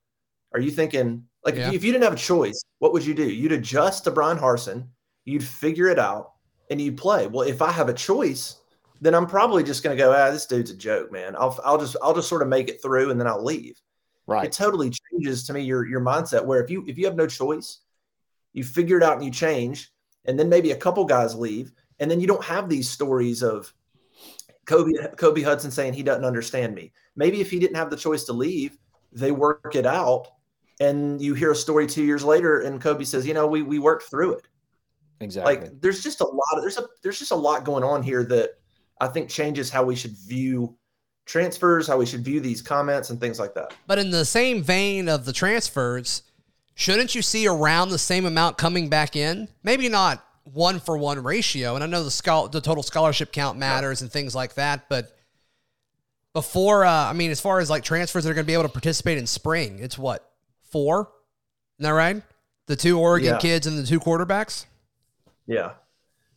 are you thinking like yeah. if, you, if you didn't have a choice, what would you do? You'd adjust to Bryan Harsin, you'd figure it out, and you'd play. Well, if I have a choice, then I'm probably just going to go, ah, this dude's a joke, man. I'll, I'll just, I'll just sort of make it through and then I'll leave. Right. It totally changes to me your, your mindset where if you, if you have no choice, you figure it out and you change, and then maybe a couple guys leave, and then you don't have these stories of Kobe, Kobe Hudson saying he doesn't understand me. Maybe if he didn't have the choice to leave, they work it out, and you hear a story two years later, and Kobe says, you know, we we worked through it. Exactly. Like there's just a lot of there's a there's just a lot going on here that I think changes how we should view transfers, how we should view these comments and things like that. But in the same vein of the transfers, shouldn't you see around the same amount coming back in? Maybe not one for one ratio. And I know the schol- the total scholarship count matters and things like that, but before uh, I mean, as far as like transfers that are going to be able to participate in spring, it's what four? Isn't that right? The two Oregon yeah. kids and the two quarterbacks. Yeah,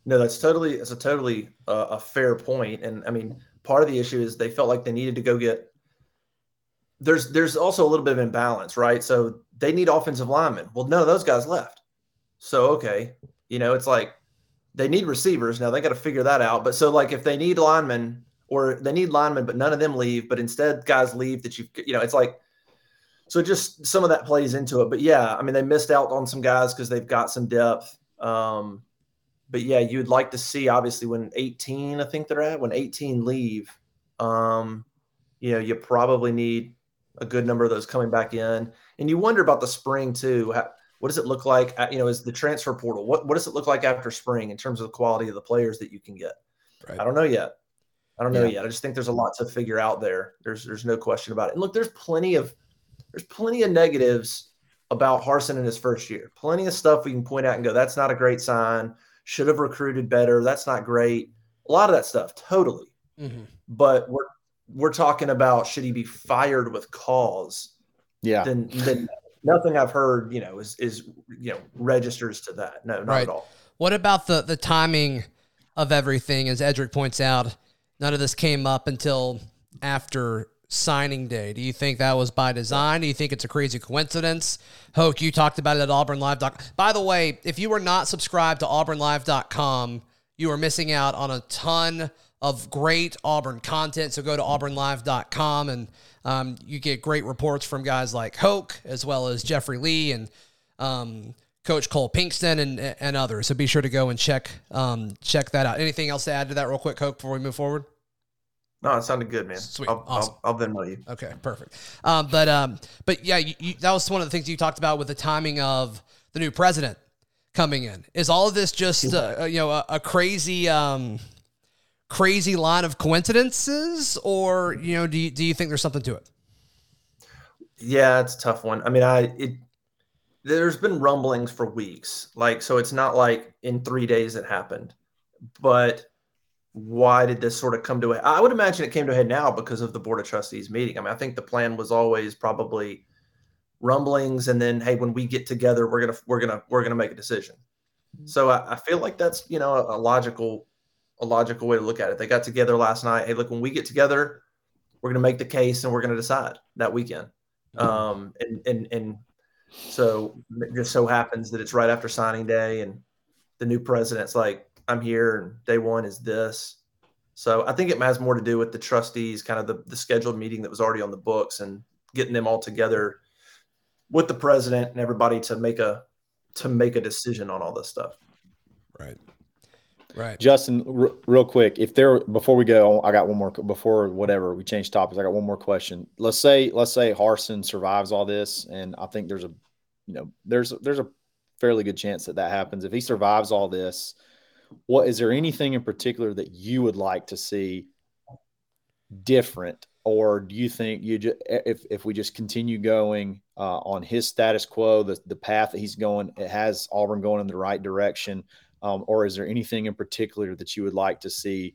no, that's totally it's a totally uh, a fair point, and I mean, part of the issue is they felt like they needed to go get. There's there's also a little bit of imbalance, right? So they need offensive linemen. Well, none of those guys left. So okay, you know, it's like they need receivers now. They got to figure that out. But so like if they need linemen or they need linemen, but none of them leave, but instead guys leave that you've, you know, it's like so just some of that plays into it. But yeah, I mean they missed out on some guys because they've got some depth. Um, but yeah, you'd like to see obviously when 18, I think they're at, when 18 leave, um, you know, you probably need a good number of those coming back in. And you wonder about the spring too. How, what does it look like? you know, is the transfer portal? What what does it look like after spring in terms of the quality of the players that you can get? Right. I don't know yet. I don't know yeah. yet. I just think there's a lot to figure out there. There's there's no question about it. And look, there's plenty of there's plenty of negatives about Harsin in his first year. Plenty of stuff we can point out and go, that's not a great sign should have recruited better. That's not great. A lot of that stuff, totally. Mm-hmm. But we're we're talking about should he be fired with cause? Yeah. Then then nothing I've heard, you know, is is you know registers to that. No, not right. at all. What about the the timing of everything? As Edric points out, none of this came up until after signing day. Do you think that was by design? Do you think it's a crazy coincidence? Hoke, you talked about it at auburnlive.com. By the way, if you are not subscribed to auburnlive.com, you are missing out on a ton of great Auburn content. So go to auburnlive.com and um, you get great reports from guys like Hoke as well as Jeffrey Lee and um, Coach Cole Pinkston and and others. So be sure to go and check um, check that out. Anything else to add to that, real quick, Hoke, before we move forward? No, it sounded good, man. Sweet, I'll, awesome. I'll, I'll Venmo you. Okay, perfect. Um, but um, but yeah, you, you, that was one of the things you talked about with the timing of the new president coming in. Is all of this just uh, you know a, a crazy um, crazy line of coincidences, or you know do you, do you think there's something to it? Yeah, it's a tough one. I mean, I it there's been rumblings for weeks, like so it's not like in three days it happened, but why did this sort of come to a I would imagine it came to a head now because of the board of trustees meeting. I mean, I think the plan was always probably rumblings and then hey, when we get together, we're gonna we're gonna we're gonna make a decision. Mm-hmm. So I, I, feel like that's you know a, a, logical a logical way to look at it. They got together last night. Hey, look, when we get together, we're gonna make the case and we're gonna decide that weekend. Mm-hmm. Um, and and and so it just so happens that it's right after signing day and the new president's like I'm here and day one is this. So I think it has more to do with the trustees, kind of the, the scheduled meeting that was already on the books and getting them all together with the president and everybody to make a to make a decision on all this stuff. Right. Right. Justin, r- real quick, if there before we go, I got one more before whatever we change topics. I got one more question. Let's say let's say Harsin survives all this, and I think there's a you know there's there's a fairly good chance that that happens. If he survives all this, what is there anything in particular that you would like to see different or do you think you just if if we just continue going uh, on his status quo the the path that he's going it has auburn going in the right direction um, or is there anything in particular that you would like to see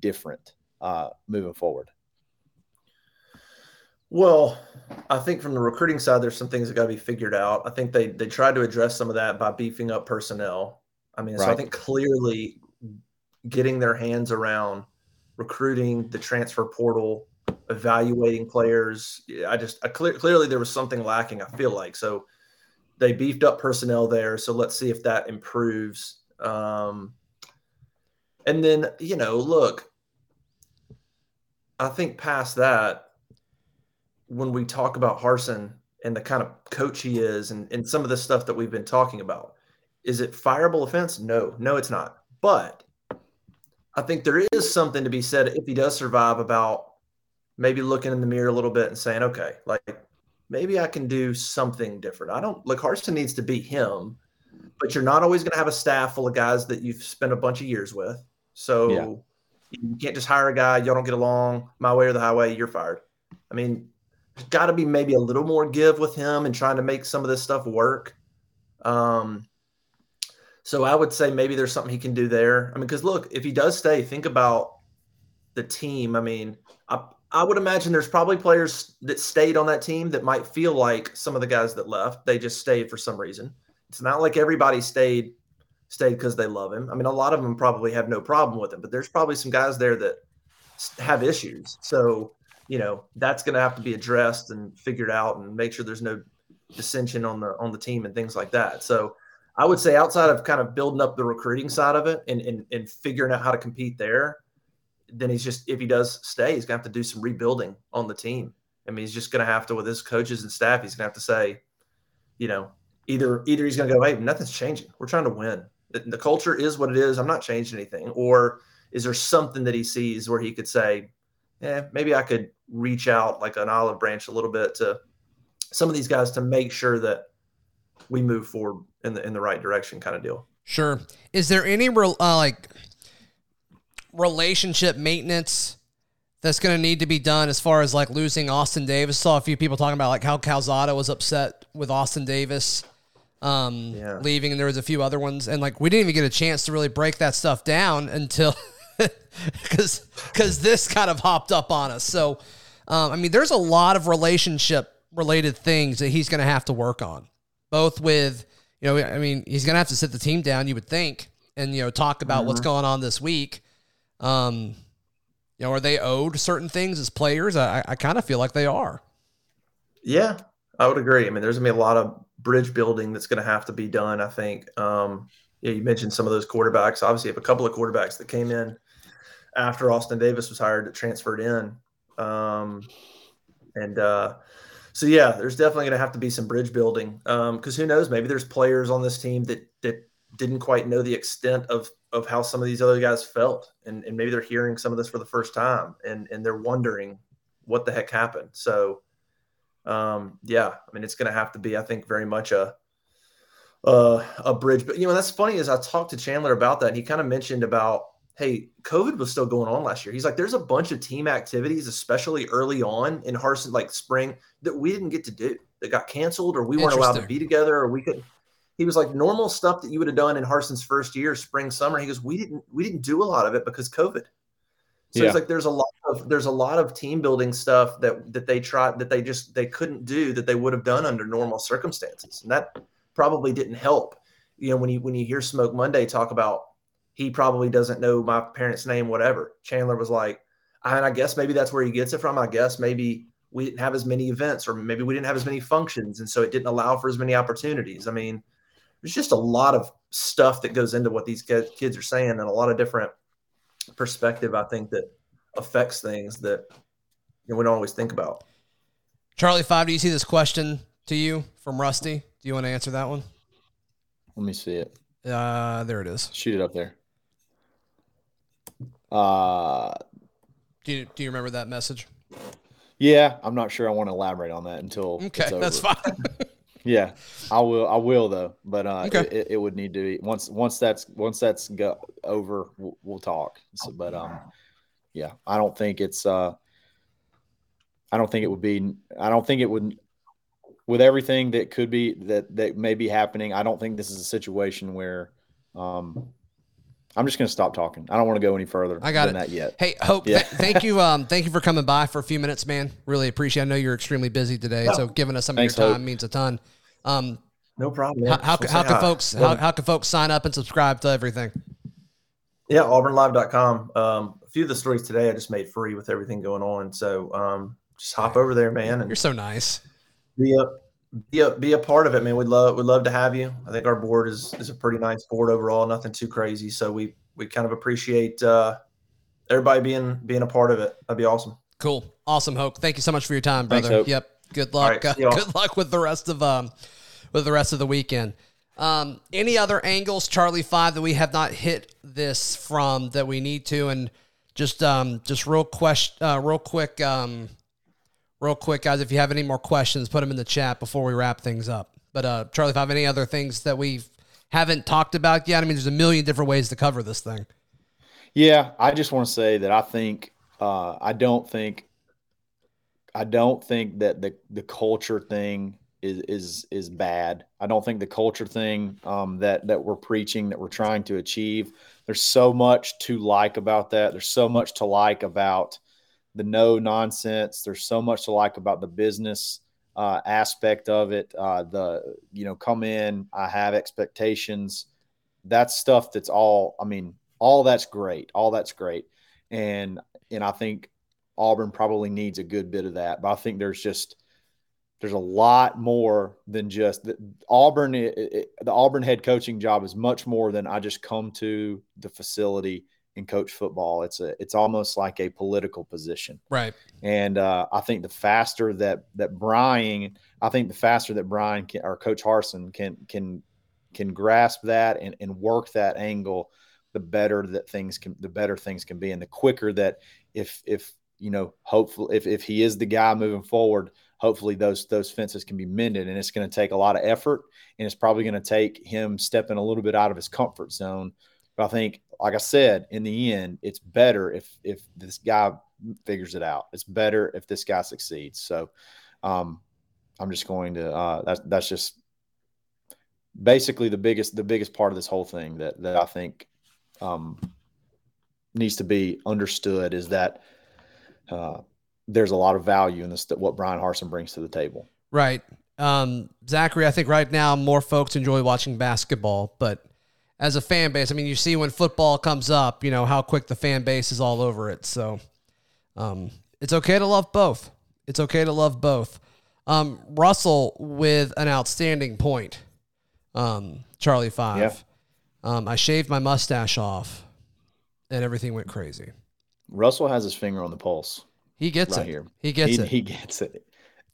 different uh, moving forward? Well, I think from the recruiting side, there's some things that got to be figured out. I think they they tried to address some of that by beefing up personnel. I mean, right. so I think clearly getting their hands around recruiting, the transfer portal, evaluating players. I just I clear, clearly there was something lacking. I feel like so they beefed up personnel there. So let's see if that improves. Um, and then you know, look, I think past that when we talk about Harsin and the kind of coach he is and, and some of the stuff that we've been talking about, is it fireable offense? No, no, it's not. But I think there is something to be said if he does survive about maybe looking in the mirror a little bit and saying, okay, like maybe I can do something different. I don't like Harsin needs to be him, but you're not always going to have a staff full of guys that you've spent a bunch of years with. So yeah. you can't just hire a guy, y'all don't get along, my way or the highway, you're fired. I mean, there's got to be maybe a little more give with him and trying to make some of this stuff work. Um, so I would say maybe there's something he can do there. I mean, because look, if he does stay, think about the team. I mean, I, I would imagine there's probably players that stayed on that team that might feel like some of the guys that left, they just stayed for some reason. It's not like everybody stayed stayed because they love him. I mean, a lot of them probably have no problem with him, but there's probably some guys there that have issues. So you know that's going to have to be addressed and figured out and make sure there's no dissension on the on the team and things like that so i would say outside of kind of building up the recruiting side of it and and, and figuring out how to compete there then he's just if he does stay he's going to have to do some rebuilding on the team i mean he's just going to have to with his coaches and staff he's going to have to say you know either either he's going to go hey nothing's changing we're trying to win the, the culture is what it is i'm not changing anything or is there something that he sees where he could say yeah, maybe I could reach out like an olive branch a little bit to some of these guys to make sure that we move forward in the in the right direction, kind of deal. Sure. Is there any uh, like relationship maintenance that's going to need to be done as far as like losing Austin Davis? saw a few people talking about like how Calzada was upset with Austin Davis um, yeah. leaving, and there was a few other ones, and like we didn't even get a chance to really break that stuff down until because because this kind of hopped up on us. So, um, I mean, there's a lot of relationship related things that he's going to have to work on, both with you know, I mean, he's going to have to sit the team down. You would think, and you know, talk about mm-hmm. what's going on this week. Um, you know, are they owed certain things as players? I, I kind of feel like they are. Yeah, I would agree. I mean, there's gonna be a lot of bridge building that's going to have to be done. I think. Um, yeah, you mentioned some of those quarterbacks. Obviously, you have a couple of quarterbacks that came in after Austin Davis was hired that transferred in. Um, and uh, so, yeah, there's definitely going to have to be some bridge building because um, who knows? Maybe there's players on this team that that didn't quite know the extent of of how some of these other guys felt, and, and maybe they're hearing some of this for the first time, and and they're wondering what the heck happened. So, um, yeah, I mean, it's going to have to be, I think, very much a uh, a bridge. But you know, that's funny is I talked to Chandler about that. And he kind of mentioned about hey, COVID was still going on last year. He's like, there's a bunch of team activities, especially early on in Harsin, like spring, that we didn't get to do that got canceled or we weren't allowed to be together or we could. He was like normal stuff that you would have done in Harsin's first year, spring, summer. He goes, we didn't, we didn't do a lot of it because COVID. So yeah. it's like there's a lot of there's a lot of team building stuff that that they tried that they just they couldn't do that they would have done under normal circumstances, and that probably didn't help. You know, when you when you hear Smoke Monday talk about he probably doesn't know my parents' name, whatever. Chandler was like, and I guess maybe that's where he gets it from. I guess maybe we didn't have as many events, or maybe we didn't have as many functions, and so it didn't allow for as many opportunities. I mean, there's just a lot of stuff that goes into what these kids are saying, and a lot of different perspective. I think that affects things that you know, we don't always think about. Charlie Five, do you see this question to you from Rusty? Do you want to answer that one? Let me see it. Uh, there it is. Shoot it up there. Uh, do you, do you remember that message? Yeah, I'm not sure I want to elaborate on that until okay, that's fine. yeah, I will. I will though, but uh, okay. it, it, would need to be once once that's once that's go over, we'll, we'll talk. So, but um, yeah, I don't think it's uh, I don't think it would be. I don't think it would with everything that could be that that may be happening. I don't think this is a situation where um I'm just going to stop talking. I don't want to go any further. I got than it. that yet. Hey, Hoke, yeah. th- thank you. Um, thank you for coming by for a few minutes, man. Really appreciate. it. I know you're extremely busy today, so giving us some Thanks, of your time Hoke. means a ton. Um, no problem. How, how, how can folks how, how can folks sign up and subscribe to everything? Yeah, auburnlive.com. Um, a few of the stories today I just made free with everything going on. So um, just hop over there, man. And You're so nice. Be a, be a be a part of it, man. We'd love we'd love to have you. I think our board is is a pretty nice board overall, nothing too crazy. So we we kind of appreciate uh, everybody being being a part of it. That'd be awesome. Cool, awesome, Hoke. Thank you so much for your time, brother. Thanks, yep. Good luck. Right, uh, good luck with the rest of um with the rest of the weekend. Um, any other angles, Charlie Five, that we have not hit this from that we need to, and just um, just real question, uh, real quick, um, real quick, guys. If you have any more questions, put them in the chat before we wrap things up. But uh, Charlie if I have any other things that we haven't talked about yet? I mean, there's a million different ways to cover this thing. Yeah, I just want to say that I think uh, I don't think I don't think that the the culture thing is is is bad. I don't think the culture thing um, that that we're preaching that we're trying to achieve. There's so much to like about that. There's so much to like about the no nonsense. There's so much to like about the business uh, aspect of it. Uh, the you know come in, I have expectations. That's stuff that's all. I mean, all that's great. All that's great, and and I think Auburn probably needs a good bit of that. But I think there's just there's a lot more than just the Auburn. It, it, the Auburn head coaching job is much more than I just come to the facility coach football. It's a it's almost like a political position, right? And uh, I think the faster that that Bryan, I think the faster that Bryan can, or Coach Harsin can can can grasp that and, and work that angle, the better that things can the better things can be, and the quicker that if if you know hopefully if if he is the guy moving forward hopefully those those fences can be mended. And it's going to take a lot of effort, and it's probably going to take him stepping a little bit out of his comfort zone. But I think, like I said, in the end, it's better if if this guy figures it out. It's better if this guy succeeds. So, um, I'm just going to uh, that's that's just basically the biggest the biggest part of this whole thing that that I think um, needs to be understood is that uh, there's a lot of value in this that what Bryan Harsin brings to the table. Right. Um, Zachary, I think right now more folks enjoy watching basketball, but as a fan base, I mean, you see when football comes up, you know how quick the fan base is all over it. So, um, it's okay to love both. It's okay to love both. Um, Russell with an outstanding point. Um, Charlie five. Yeah. Um, I shaved my mustache off, and everything went crazy. Russell has his finger on the pulse. He gets right it. Here. He gets he, it. He gets it.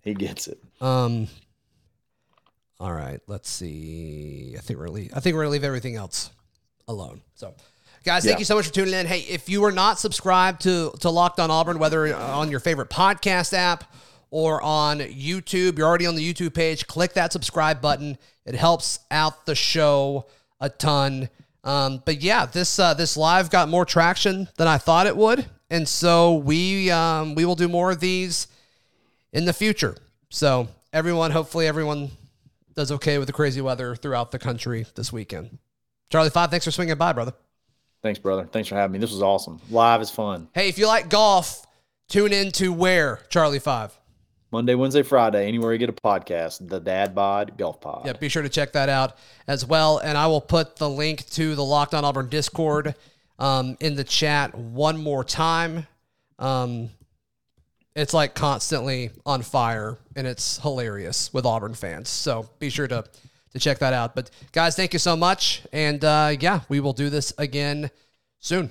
He gets it. Um. All right. Let's see. I think we're leave, I think we're gonna leave everything else alone. So, guys, thank you so much for tuning in. Hey, if you are not subscribed to to Locked On Auburn, whether on your favorite podcast app or on YouTube, you're already on the YouTube page. Click that subscribe button. It helps out the show a ton. Um, but yeah, this uh, this live got more traction than I thought it would and so we um, we will do more of these in the future. So everyone, hopefully, everyone does okay with the crazy weather throughout the country this weekend. Charlie Five, thanks for swinging by, brother. Thanks, brother. Thanks for having me. This was awesome. Live is fun. Hey, if you like golf, tune in to where Charlie Five. Monday, Wednesday, Friday, anywhere you get a podcast, the Dad Bod Golf Pod. Yeah, be sure to check that out as well. And I will put the link to the Locked On Auburn Discord um, in the chat one more time. Um, it's like constantly on fire and it's hilarious with Auburn fans. So be sure to to check that out. But guys, thank you so much. And uh, yeah, we will do this again soon.